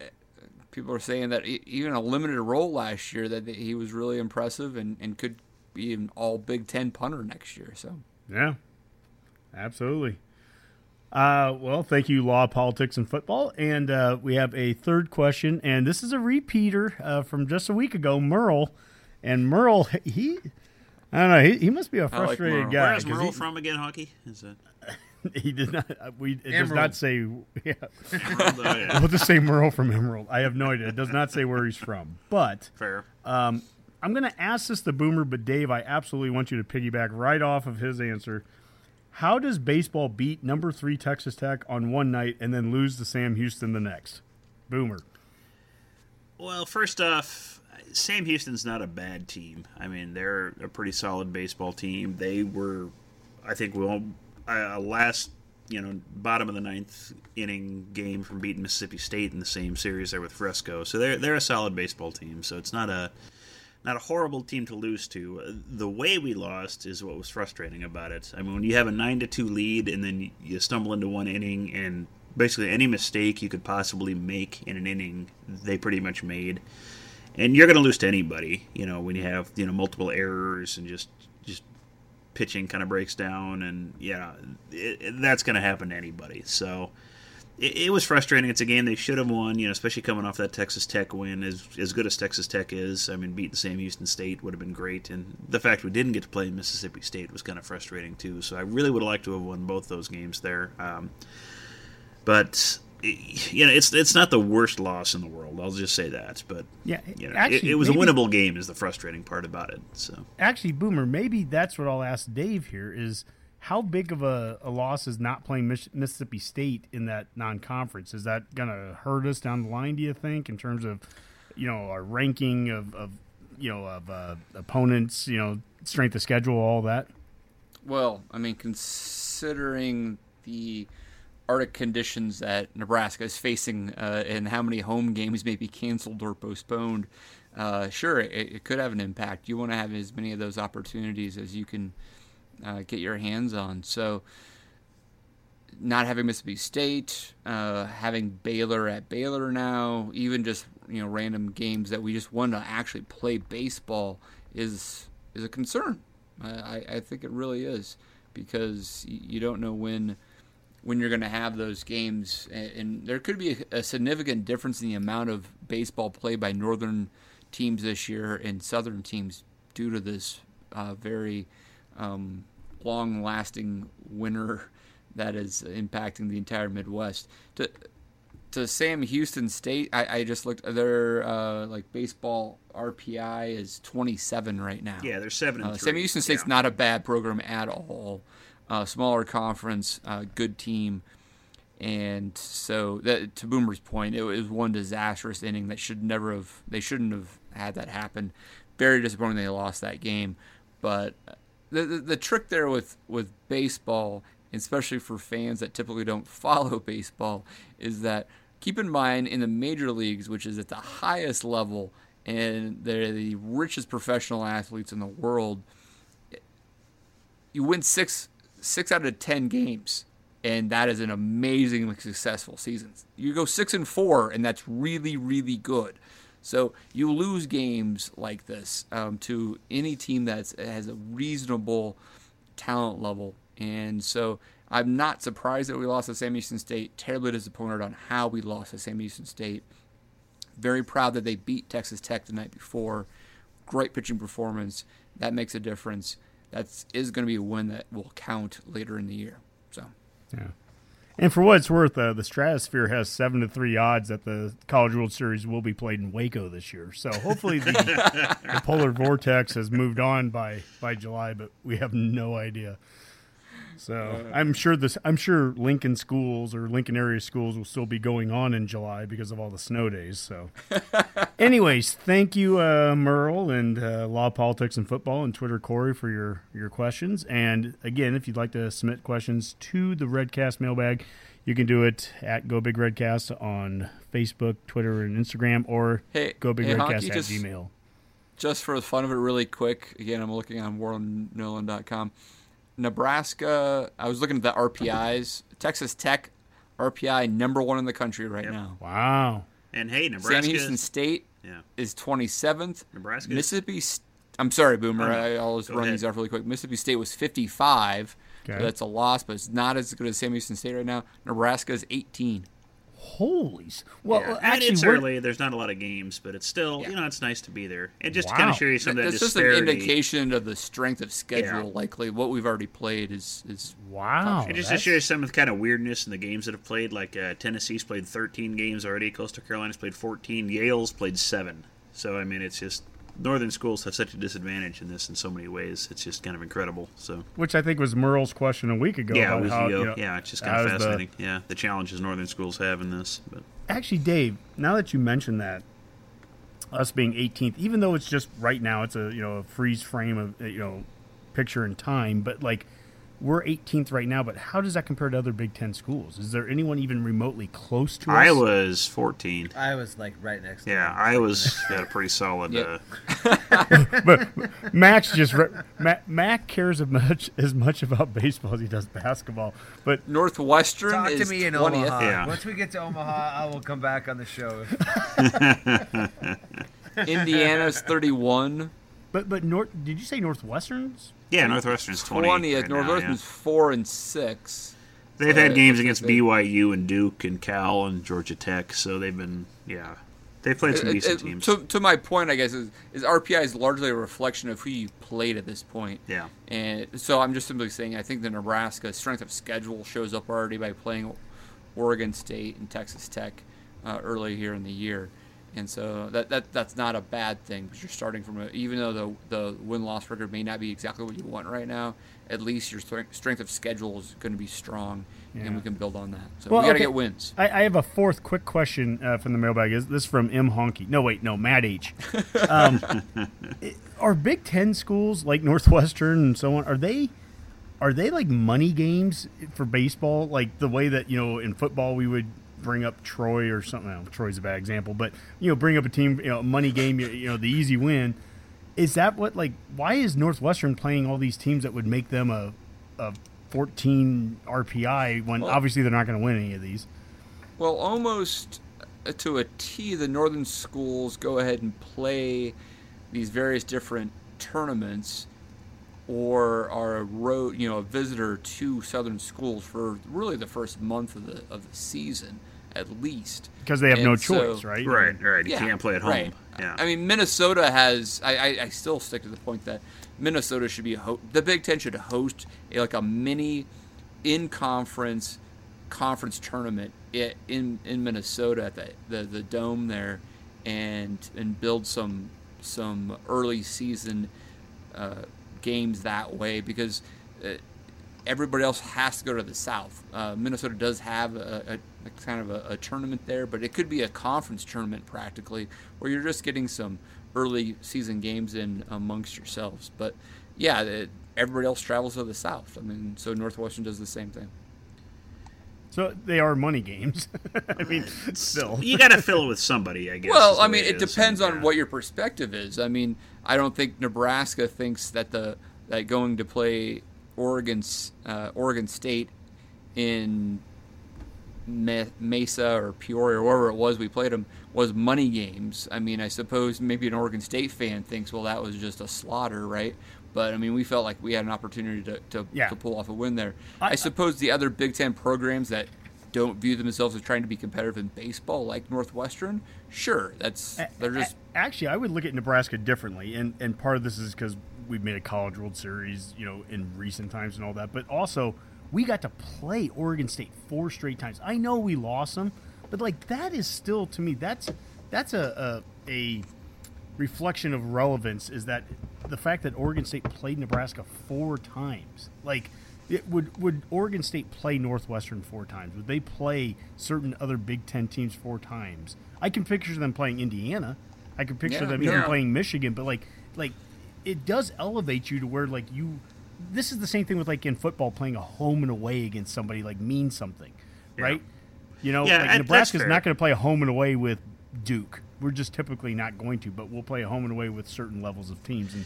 people are saying that even a limited role last year that he was really impressive and, and could be an all Big Ten punter next year. So Yeah, absolutely. Uh, well, thank you, Law, Politics, and Football. And uh, we have a third question, and this is a repeater uh, from just a week ago, Merle. And Merle, he, I don't know, he, he must be a frustrated Merle. guy. where's 'cause Merle he, from again? Hockey? Is that? He did not. uh, We it does not say. Yeah, Oh, yeah. we'll just say Merle from Emerald. I have no idea. It does not say where he's from. But Fair. I'm going to ask this to Boomer, but Dave, I absolutely want you to piggyback right off of his answer. How does baseball beat number three Texas Tech on one night and then lose to Sam Houston the next? Boomer. Well, first off, Sam Houston's not a bad team. I mean, they're a pretty solid baseball team. They were, I think, well, a last, you know, bottom of the ninth inning game from beating Mississippi State in the same series there with Frisco. So they're they're a solid baseball team. So it's not a not a horrible team to lose to. The way we lost is what was frustrating about it. I mean, when you have a nine to two lead and then you stumble into one inning and basically any mistake you could possibly make in an inning, they pretty much made. And you're going to lose to anybody, you know, when you have you know multiple errors and just just pitching kind of breaks down, and yeah, it, that's going to happen to anybody. So it, it was frustrating. It's a game they should have won, you know, especially coming off that Texas Tech win. As as good as Texas Tech is, I mean, beating Sam Houston State would have been great, and the fact we didn't get to play Mississippi State was kind of frustrating too. So I really would have liked to have won both those games there. Um, but you know, it's it's not the worst loss in the world. I'll just say that. But Yeah, you know, actually, it, it was maybe- a winnable game. Is the frustrating part about it. So. Actually, Boomer, maybe that's what I'll ask Dave here is how big of a, a loss is not playing Mich- Mississippi State in that non conference? Is that going to hurt us down the line, do you think, in terms of, you know, our ranking of, of you know, of uh, opponents, you know, strength of schedule, all that? Well, I mean, considering the Arctic conditions that Nebraska is facing uh, and how many home games may be canceled or postponed, uh, sure, it, it could have an impact. You want to have as many of those opportunities as you can uh, get your hands on. So, not having Mississippi State, uh, having Baylor at Baylor now, even just you know random games that we just want to actually play baseball is is a concern. I, I think it really is because you don't know when when you're going to have those games, and, there could be a, a significant difference in the amount of baseball played by northern teams this year and southern teams due to this uh, very um, long-lasting winter that is impacting the entire Midwest. To to Sam Houston State, I, I just looked. Their uh, like baseball RPI is 27 right now. Yeah, they're seven and Uh. Sam Houston State's Yeah. not a bad program at all. Uh, smaller conference, uh, good team, and so that, to Boomer's point, it was one disastrous inning that should never have. They shouldn't have had that happen. Very disappointing they lost that game, but the the, the trick there with with baseball, especially for fans that typically don't follow baseball, is that keep in mind in the major leagues, which is at the highest level, and they're the richest professional athletes in the world you win six six out of ten games, and that is an amazingly successful season. You go six and four, and that's really really good. So you lose games like this um, to any team that has a reasonable talent level, and so I'm not surprised that we lost to Sam Houston State. Terribly disappointed on how we lost to Sam Houston State. Very proud that they beat Texas Tech the night before. Great pitching performance. That makes a difference. That is going to be a win that will count later in the year. So, Yeah. And for what it's worth, uh, the Stratosphere has seven to three odds that the College World Series will be played in Waco this year. So hopefully the, the polar vortex has moved on by by July, but we have no idea. So I'm sure this. I'm sure Lincoln schools or Lincoln area schools will still be going on in July because of all the snow days. So, anyways, thank you, uh, Merle and uh, Law, Politics, and Football, and Twitter Corey for your your questions. And again, if you'd like to submit questions to the Redcast mailbag, you can do it at Go Big Redcast on Facebook, Twitter, and Instagram, or Hey, Go Big hey, Redcast Honky, at just- Gmail. just for the fun of it, really quick. Again, I'm looking on warrennolan.com. Nebraska. I was looking at the RPIs. Texas Tech RPI number one in the country right Yep. now. Wow. And hey, Sam Houston State yeah. is 27th. Nebraska. Mississippi. St- I'm sorry, Boomer. Oh, no. I, I'll just Go run ahead. these off really quick. Mississippi State was 55. Okay. So that's a loss, but it's not as good as Sam Houston State right now. Nebraska is 18. Holy. Well, Yeah. I mean, actually, it's early. There's not a lot of games, but it's still, Yeah. you know, it's nice to be there and just to Wow. kind of show you some of that That's just an indication of the strength of schedule. Yeah. Likely, what we've already played is is Wow. And just to show you some of the kind of weirdness in the games that have played, like uh, Tennessee's played 13 games already, Coastal Carolina's played 14, Yale's played seven. So I mean, it's just northern schools have such a disadvantage in this in so many ways. It's just kind of incredible. So Which I think was Merle's question a week ago. yeah, about it was, how, you know, yeah, it's just kind of how's the- fascinating. yeah, the challenges northern schools have in this, but actually, Dave, now that you mention that, us being 18th, even though it's just right now, it's a you know a freeze frame of you know picture in time, but like we're 18th right now. But how does that compare to other Big Ten schools? Is there anyone even remotely close to us? I was 14. I was like right next. to Yeah, him. Iowa's got a pretty solid. Yep. Uh, but Max just re- Mac, Mac cares as much as much about baseball as he does basketball. But Northwestern Talk is to me in 20th. Omaha. Yeah. Once we get to Omaha, I will come back on the show. Indiana's 31. but but North. Did you say Northwestern's? Yeah, Northwestern's 20. 20th. right now, Northwestern's yeah. 4 and 6. They've Uh, had games against they- BYU and Duke and Cal and Georgia Tech, so they've been yeah, they've played some It- decent it- teams. To, to my point, I guess, is, is RPI is largely a reflection of who you played at this point. Yeah. And so I'm just simply saying I think the Nebraska strength of schedule shows up already by playing Oregon State and Texas Tech uh, early here in the year. And so that, that that's not a bad thing because you're starting from a even though the the win loss record may not be exactly what you want right now, at least your strength strength of schedule is going to be strong, Yeah. and we can build on that. So Well, we got to okay. get wins. I, I have a fourth quick question uh, from the mailbag. Is this from M Honky? No, wait, no, Matt H. Um, are Big Ten schools like Northwestern and so on? Are they are they like money games for baseball? Like the way that you know in football we would bring up Troy or something. Troy's a bad example, but you know bring up a team, you know, money game, you, you know, the easy win. Is that what like? Why is Northwestern playing all these teams that would make them a a 14 RPI when Well- obviously they're not going to win any of these? Well, almost uh, to a T, the northern schools go ahead and play these various different tournaments, or are a road, you know, a visitor to southern schools for really the first month of the of the season, at least. because they have no And so- choice, right? right, right. You Yeah, can't play at home. right. Yeah. I mean, Minnesota has. I, I, I still stick to the point that Minnesota should be ho- the Big Ten should host a, like a mini in conference conference tournament in in Minnesota at the, the the dome there, and and build some some early season uh, games that way because. Uh, everybody else has to go to the south. Uh, Minnesota does have a, a, a kind of a, a tournament there, but it could be a conference tournament practically, where you're just getting some early season games in amongst yourselves. But yeah, it, everybody else travels to the south. I mean, so Northwestern does the same thing. So they are money games. I mean, still. you got to fill it with somebody, I guess. Well, I way mean, it depends And, on yeah. what your perspective is. I mean, I don't think Nebraska thinks that the that going to play Oregon's uh, Oregon State in Mesa or Peoria or wherever it was we played them was money games. I mean, I suppose maybe an Oregon State fan thinks, well, that was just a slaughter, right? But I mean, we felt like we had an opportunity to, to, Yeah. to pull off a win there. I- I, suppose the other Big Ten programs that don't view themselves as trying to be competitive in baseball, like Northwestern, sure, that's they're just Actually, I would look at Nebraska differently, and and part of this is because we've made a College World Series, you know, in recent times and all that. But also, we got to play Oregon State four straight times. I know we lost them, but like that is still to me that's that's a a, a reflection of relevance. Is that the fact that Oregon State played Nebraska four times? Like it, would would Oregon State play Northwestern four times? Would they play certain other Big Ten teams four times? I can picture them playing Indiana. I can picture Yeah, them even playing Michigan. But like like it does elevate you to where like you. This is the same thing with like in football playing a home and away against somebody like means something, right? You know, Yeah, like Nebraska's not going to play a home and away with Duke. We're just typically not going to, but we'll play a home and away with certain levels of teams. And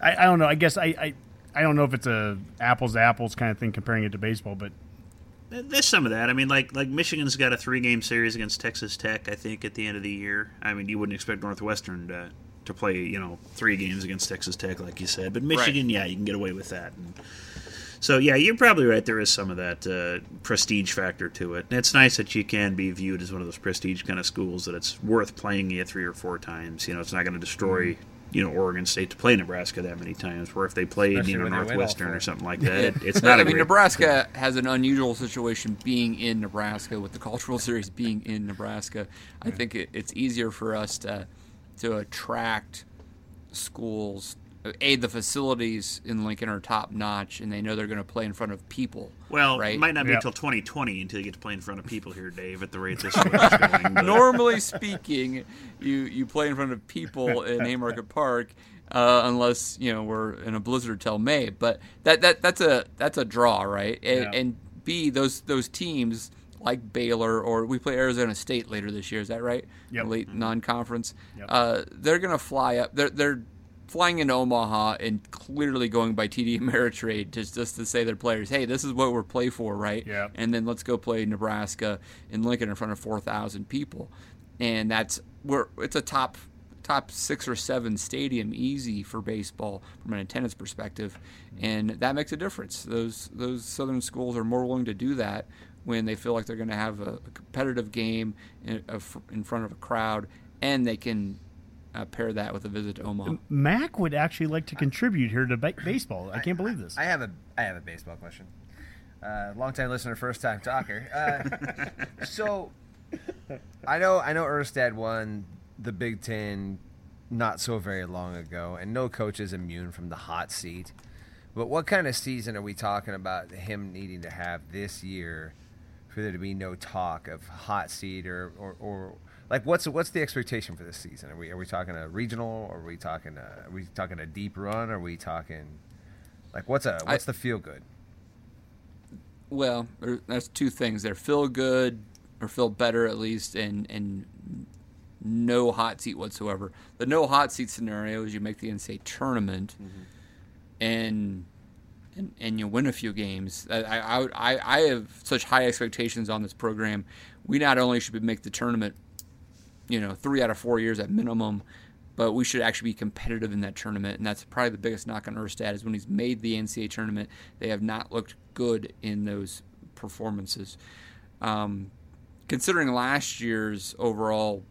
I, I don't know. I guess I, I I don't know if it's a apples to apples kind of thing comparing it to baseball, but There's some of that. I mean, like like Michigan's got a three game series against Texas Tech. I think at the end of the year. I mean, you wouldn't expect Northwestern to to play you know three games against Texas Tech, like you said. But Michigan, yeah, you can get away with that. And so yeah, you're probably right. There is some of that uh, prestige factor to it. And it's nice that you can be viewed as one of those prestige kind of schools that it's worth playing you three or four times. You know, it's not going to destroy. You know, Oregon State to play Nebraska that many times. Where if they played, Especially you know, when they win all Northwestern or something like that, it, it's not. I a mean, great- Nebraska has an unusual situation being in Nebraska with the Cultural Series being in Nebraska. I think it, it's easier for us to to attract schools. A, the facilities in Lincoln are top notch, and they know they're going to play in front of people. Well, right? it might not be Yeah. until 2020 until you get to play in front of people here, Dave, at the rate this is going. but- Normally speaking, you you play in front of people in Haymarket Park, uh, unless you know we're in a blizzard till May. But that that that's a that's a draw, right? And, Yeah. and B those those teams like Baylor or we play Arizona State later this year. Is that right? Yep. Late non-conference. Yep. Uh, they're gonna fly up. They're they're flying into Omaha and clearly going by TD Ameritrade just just to say their players, hey, this is what we're play for, right? Yep. and then let's go play Nebraska in Lincoln in front of 4,000 people. And that's where it's a top top 6 or 7 stadium easy for baseball from an attendance perspective, and that makes a difference. Those those southern schools are more willing to do that when they feel like they're going to have a, a competitive game in, of- in front of a crowd and they can uh, pair that with a visit to Omaha. Mac would actually like to contribute here to ba- baseball. I can't believe this. I have a I have a baseball question. Uh, long time listener, first time talker. Uh, so I know I know Erstad won the Big Ten not so very long ago, and no coach is immune from the hot seat. But what kind of season are we talking about him needing to have this year for there to be no talk of hot seat or, or, or like what's what's the expectation for this season? Are we are we talking a regional? Or are we talking a, are we talking a deep run? Are we talking like what's a what's the feel good? Well, there, that's two things there: feel good or feel better at least, and and no hot seat whatsoever. The no hot seat scenario is you make the NCAA tournament, mm-hmm. and and and you win a few games. I I, I I have such high expectations on this program. We not only should make the tournament, you know, three out of four years at minimum. But we should actually be competitive in that tournament, and that's probably the biggest knock on Erstad is when he's made the NCAA tournament, they have not looked good in those performances. Um, considering last year's overall,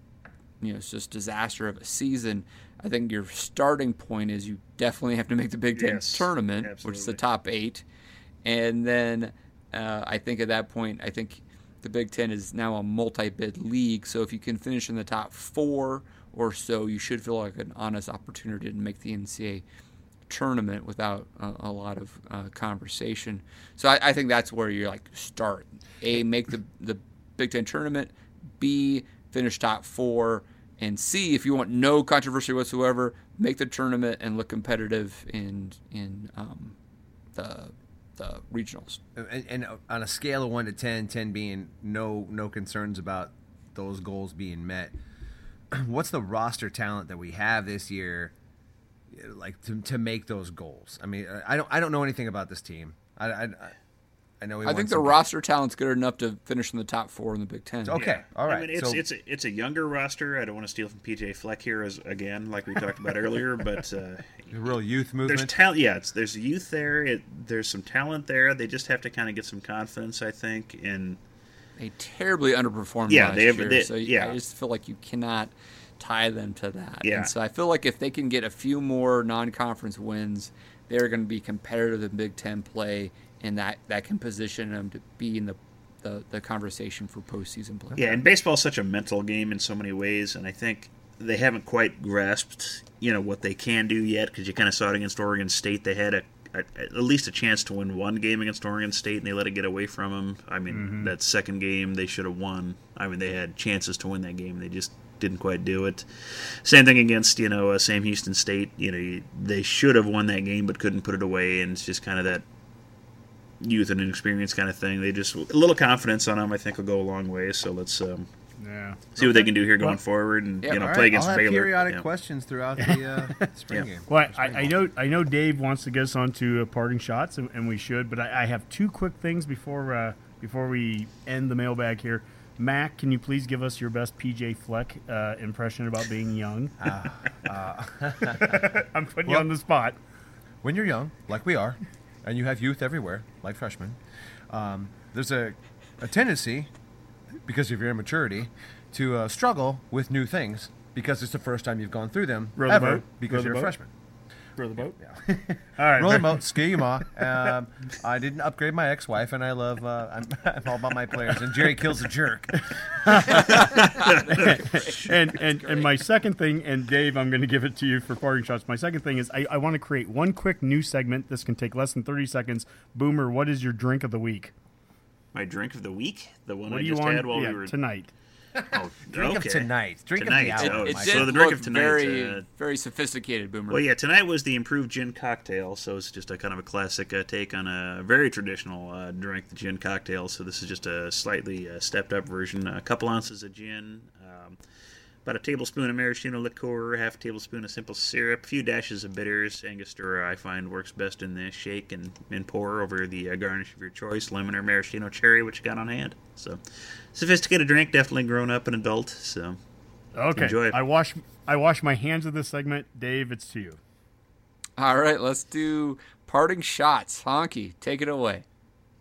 you know, it's just disaster of a season, I think your starting point is you definitely have to make the Big Ten Yes, tournament, which is the top eight, and then uh, I think at that point, I think the Big Ten is now a multi-bid league. So if you can finish in the top four or so, you should feel like an honest opportunity to make the NCAA tournament without a, a lot of uh, conversation. So I, I think that's where you like start. A make the the Big Ten tournament. B finish top four. And C, if you want no controversy whatsoever, make the tournament and look competitive in in um, the the regionals. And, and on a scale of one to 10, 10 being no no concerns about those goals being met, what's the roster talent that we have this year, like to, to make those goals? I mean, I don't I don't know anything about this team. I I, I know we I think the roster talent's good enough to finish in the top four in the Big Ten. Okay, all right. I mean, it's so, it's a, it's a younger roster. I don't want to steal from PJ Fleck here as again, like we talked about earlier, but uh, a real youth there's movement. talent. Yeah, it's, there's youth there. It, there's some talent there. They just have to kind of get some confidence, I think. And They terribly underperformed Yeah, last they have- year, they- so yeah. I just feel like you cannot tie them to that. Yeah. And so I feel like if they can get a few more non-conference wins, they're going to be competitive in Big Ten play, and that that can position them to be in the the, the conversation for postseason play. yeah, and baseball is such a mental game in so many ways, and I think they haven't quite grasped, you know, what they can do yet. Because you kind of saw it against Oregon State. They had a, at, at least a chance to win one game against Oregon State, and they let it get away from them. I mean, Mm-hmm. that second game they should have won. I mean, they had chances to win that game, they just didn't quite do it. Same thing against you know uh, Sam Houston State. You know, you- they should have won that game, but couldn't put it away, and it's just kind of that youth and inexperience kind of thing. They just a little confidence on them, I think, will go a long way. So let's um, Yeah. see what they can do here going Well- forward, and Yeah, you know, All play against I'll have Baylor. periodic Yeah. questions throughout the uh, spring Yeah. game. Well, I, I know I know Dave wants to get us on to uh, parting shots, and, and we should. But I, I have two quick things before uh, before we end the mailbag here. Mac, can you please give us your best PJ Fleck uh, impression about being young? I'm putting you on the spot. when you're young, like we are, and you have youth everywhere, like freshmen, um, there's a, a tendency, because of your immaturity, to uh, struggle with new things because it's the first time you've gone through them Row the ever boat. because Row the you're boat. a freshman. Row the boat. All right. Roll them out, ski ma. Um, I didn't upgrade my ex-wife, and I love. Uh, I'm, I'm all about my players. And Jerry Kill's a jerk. and and, and my second thing, and Dave, I'm going to give it to you for parting shots. My second thing is I, I want to create one quick new segment. This can take less than 30 seconds. Boomer, what is your drink of the week? My drink of the week, the one What I do you just want had while yeah, we were tonight? Oh, Drink okay. of tonight. Drink Tonight, of the hour. oh, It my so the drink look of tonight, very, uh, very sophisticated, Boomer. Well, yeah, tonight was the improved gin cocktail, so it's just a kind of a classic uh, take on a very traditional uh, drink, the gin cocktail. So this is just a slightly uh, stepped up version. A couple ounces of gin, about a tablespoon of maraschino liqueur, half a tablespoon of simple syrup, a few dashes of bitters. Angostura, I find, works best in this. Shake and, and pour over the uh, garnish of your choice, lemon or maraschino cherry, which you got on hand. So sophisticated drink, definitely grown up and adult. So Okay. Enjoy it. I wash I wash my hands of this segment. Dave, it's to you. All right, let's do parting shots. Honky, take it away.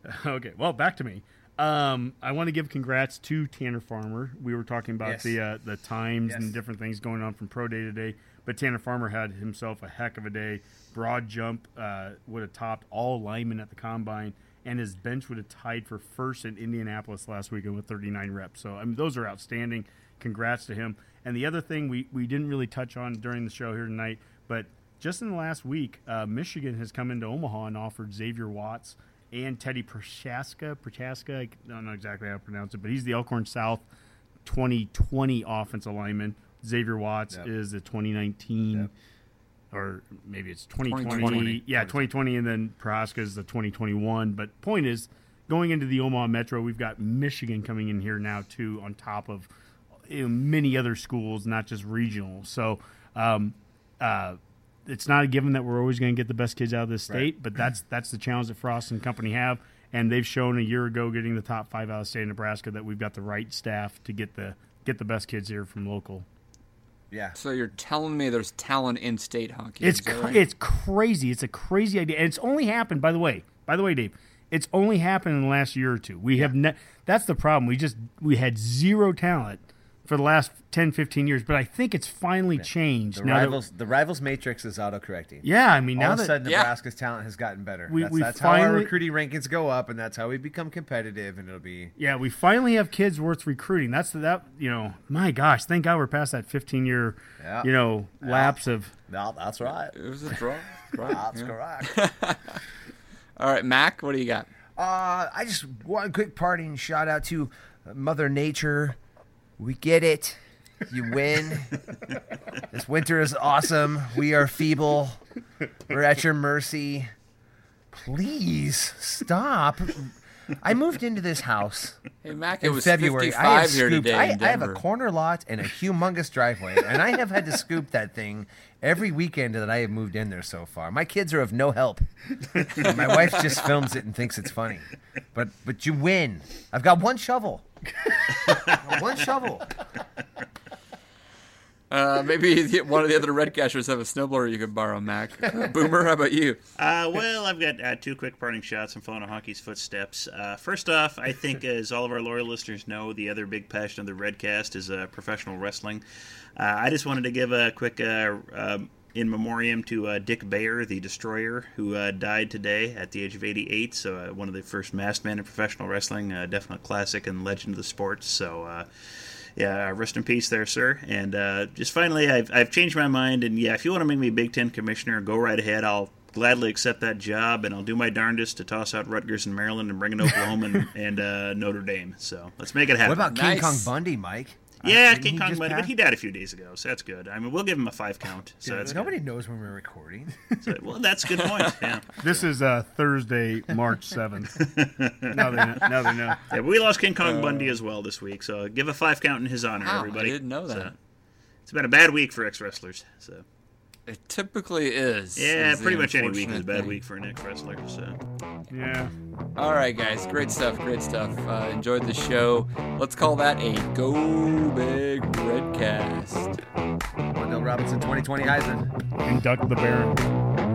Okay. Well, back to me. Um, I want to give congrats to Tanner Farmer. We were talking about Yes. the uh, the times and different things going on from pro day to day, but Tanner Farmer had himself a heck of a day. Broad jump uh, would have topped all linemen at the combine, and his bench would have tied for first in Indianapolis last weekend with 39 reps. So I mean, those are outstanding. Congrats to him. And the other thing we, we didn't really touch on during the show here tonight, but just in the last week, uh, Michigan has come into Omaha and offered Xavier Watts and Teddy Prochaska. Prochaska, I don't know exactly how to pronounce it, but he's the Elkhorn South 2020 offensive lineman. Xavier Watts Yep. is the 2019, Yep. or maybe it's 2020. 2020. Yeah, 2020, and then Prochaska is the 2021. But point is, going into the Omaha Metro, we've got Michigan coming in here now too, on top of you know, many other schools, not just regional. So. Um, uh, it's not a given that we're always going to get the best kids out of this state, but that's that's the challenge that Frost and company have, and they've shown a year ago getting the top five out of the state of Nebraska that we've got the right staff to get the get the best kids here from local. Yeah. So you're telling me there's talent in state honky? It's cr- right? it's crazy. It's a crazy idea, and it's only happened. By the way, by the way, Dave, it's only happened in the last year or two. We have ne- that's the problem. We just we had zero talent for the last 10, 15 years, but I think it's finally changed The now. that- the rivals matrix is autocorrecting. yeah, I mean All now of a that sudden, Yeah. Nebraska's talent has gotten better. We- that's we that's how our recruiting rankings go up, and that's how we become competitive. And it'll be Yeah, we finally have kids worth recruiting. That's that you know. My gosh, thank God we're past that 15 year, Yeah. you know, lapse of. no, that's right. it was a draw. Right, That's correct. All right, Mac, what do you got? Uh, I just want a quick parting shout out to Mother Nature. We get it. You win. this winter is awesome. We are feeble. We're at your mercy. Please stop. I moved into this house Hey, Mac, it in was February. I have here scooped. I, I have a corner lot and a humongous driveway, and I have had to scoop that thing every weekend that I have moved in there so far. My kids are of no help. My wife just films it and thinks it's funny, but but you win. I've got one shovel. one shovel. Uh, maybe the- one of the other red cashers have a snowblower you could borrow, Mac. Uh, Boomer, how about you? Uh, well, I've got uh, two quick parting shots. I'm following a Honky's footsteps. Uh, first off, I think, as all of our loyal listeners know, the other big passion of the Redcast is uh, professional wrestling. Uh, I just wanted to give a quick uh, um in memoriam to uh, Dick Beyer, the Destroyer, who uh, died today at the age of 88. So, uh, one of the first masked men in professional wrestling, uh, definite classic and legend of the sport. So, uh, yeah, uh, rest in peace there, sir. And uh, just finally, I've, I've changed my mind. And yeah, if you want to make me Big Ten commissioner, go right ahead. I'll gladly accept that job, and I'll do my darndest to toss out Rutgers and Maryland and bring in Oklahoma and, and uh, Notre Dame. So let's make it happen. What about Nice. King Kong Bundy, Mike? Yeah, Didn't King Kong just Bundy, but he died a few days ago, so that's good. I mean, we'll give him a five count. So that's Nobody knows when we're recording. So- well, that's a good point. Yeah. This is uh, Thursday, March seventh. now they know, now they know. Yeah, but we lost King Kong Bundy as well this week, so give a five count in his honor, Wow, I everybody. didn't know that. So, it's been a bad week for ex wrestlers. So It typically is. yeah, is pretty much any week is a bad thing. week for an ex wrestler. So Yeah. All right, guys, great stuff, great stuff. Uh, enjoyed the show. Let's call that a Go Big Redcast. Wan'Dale Robinson 2020 Heisman. Induct the Baron.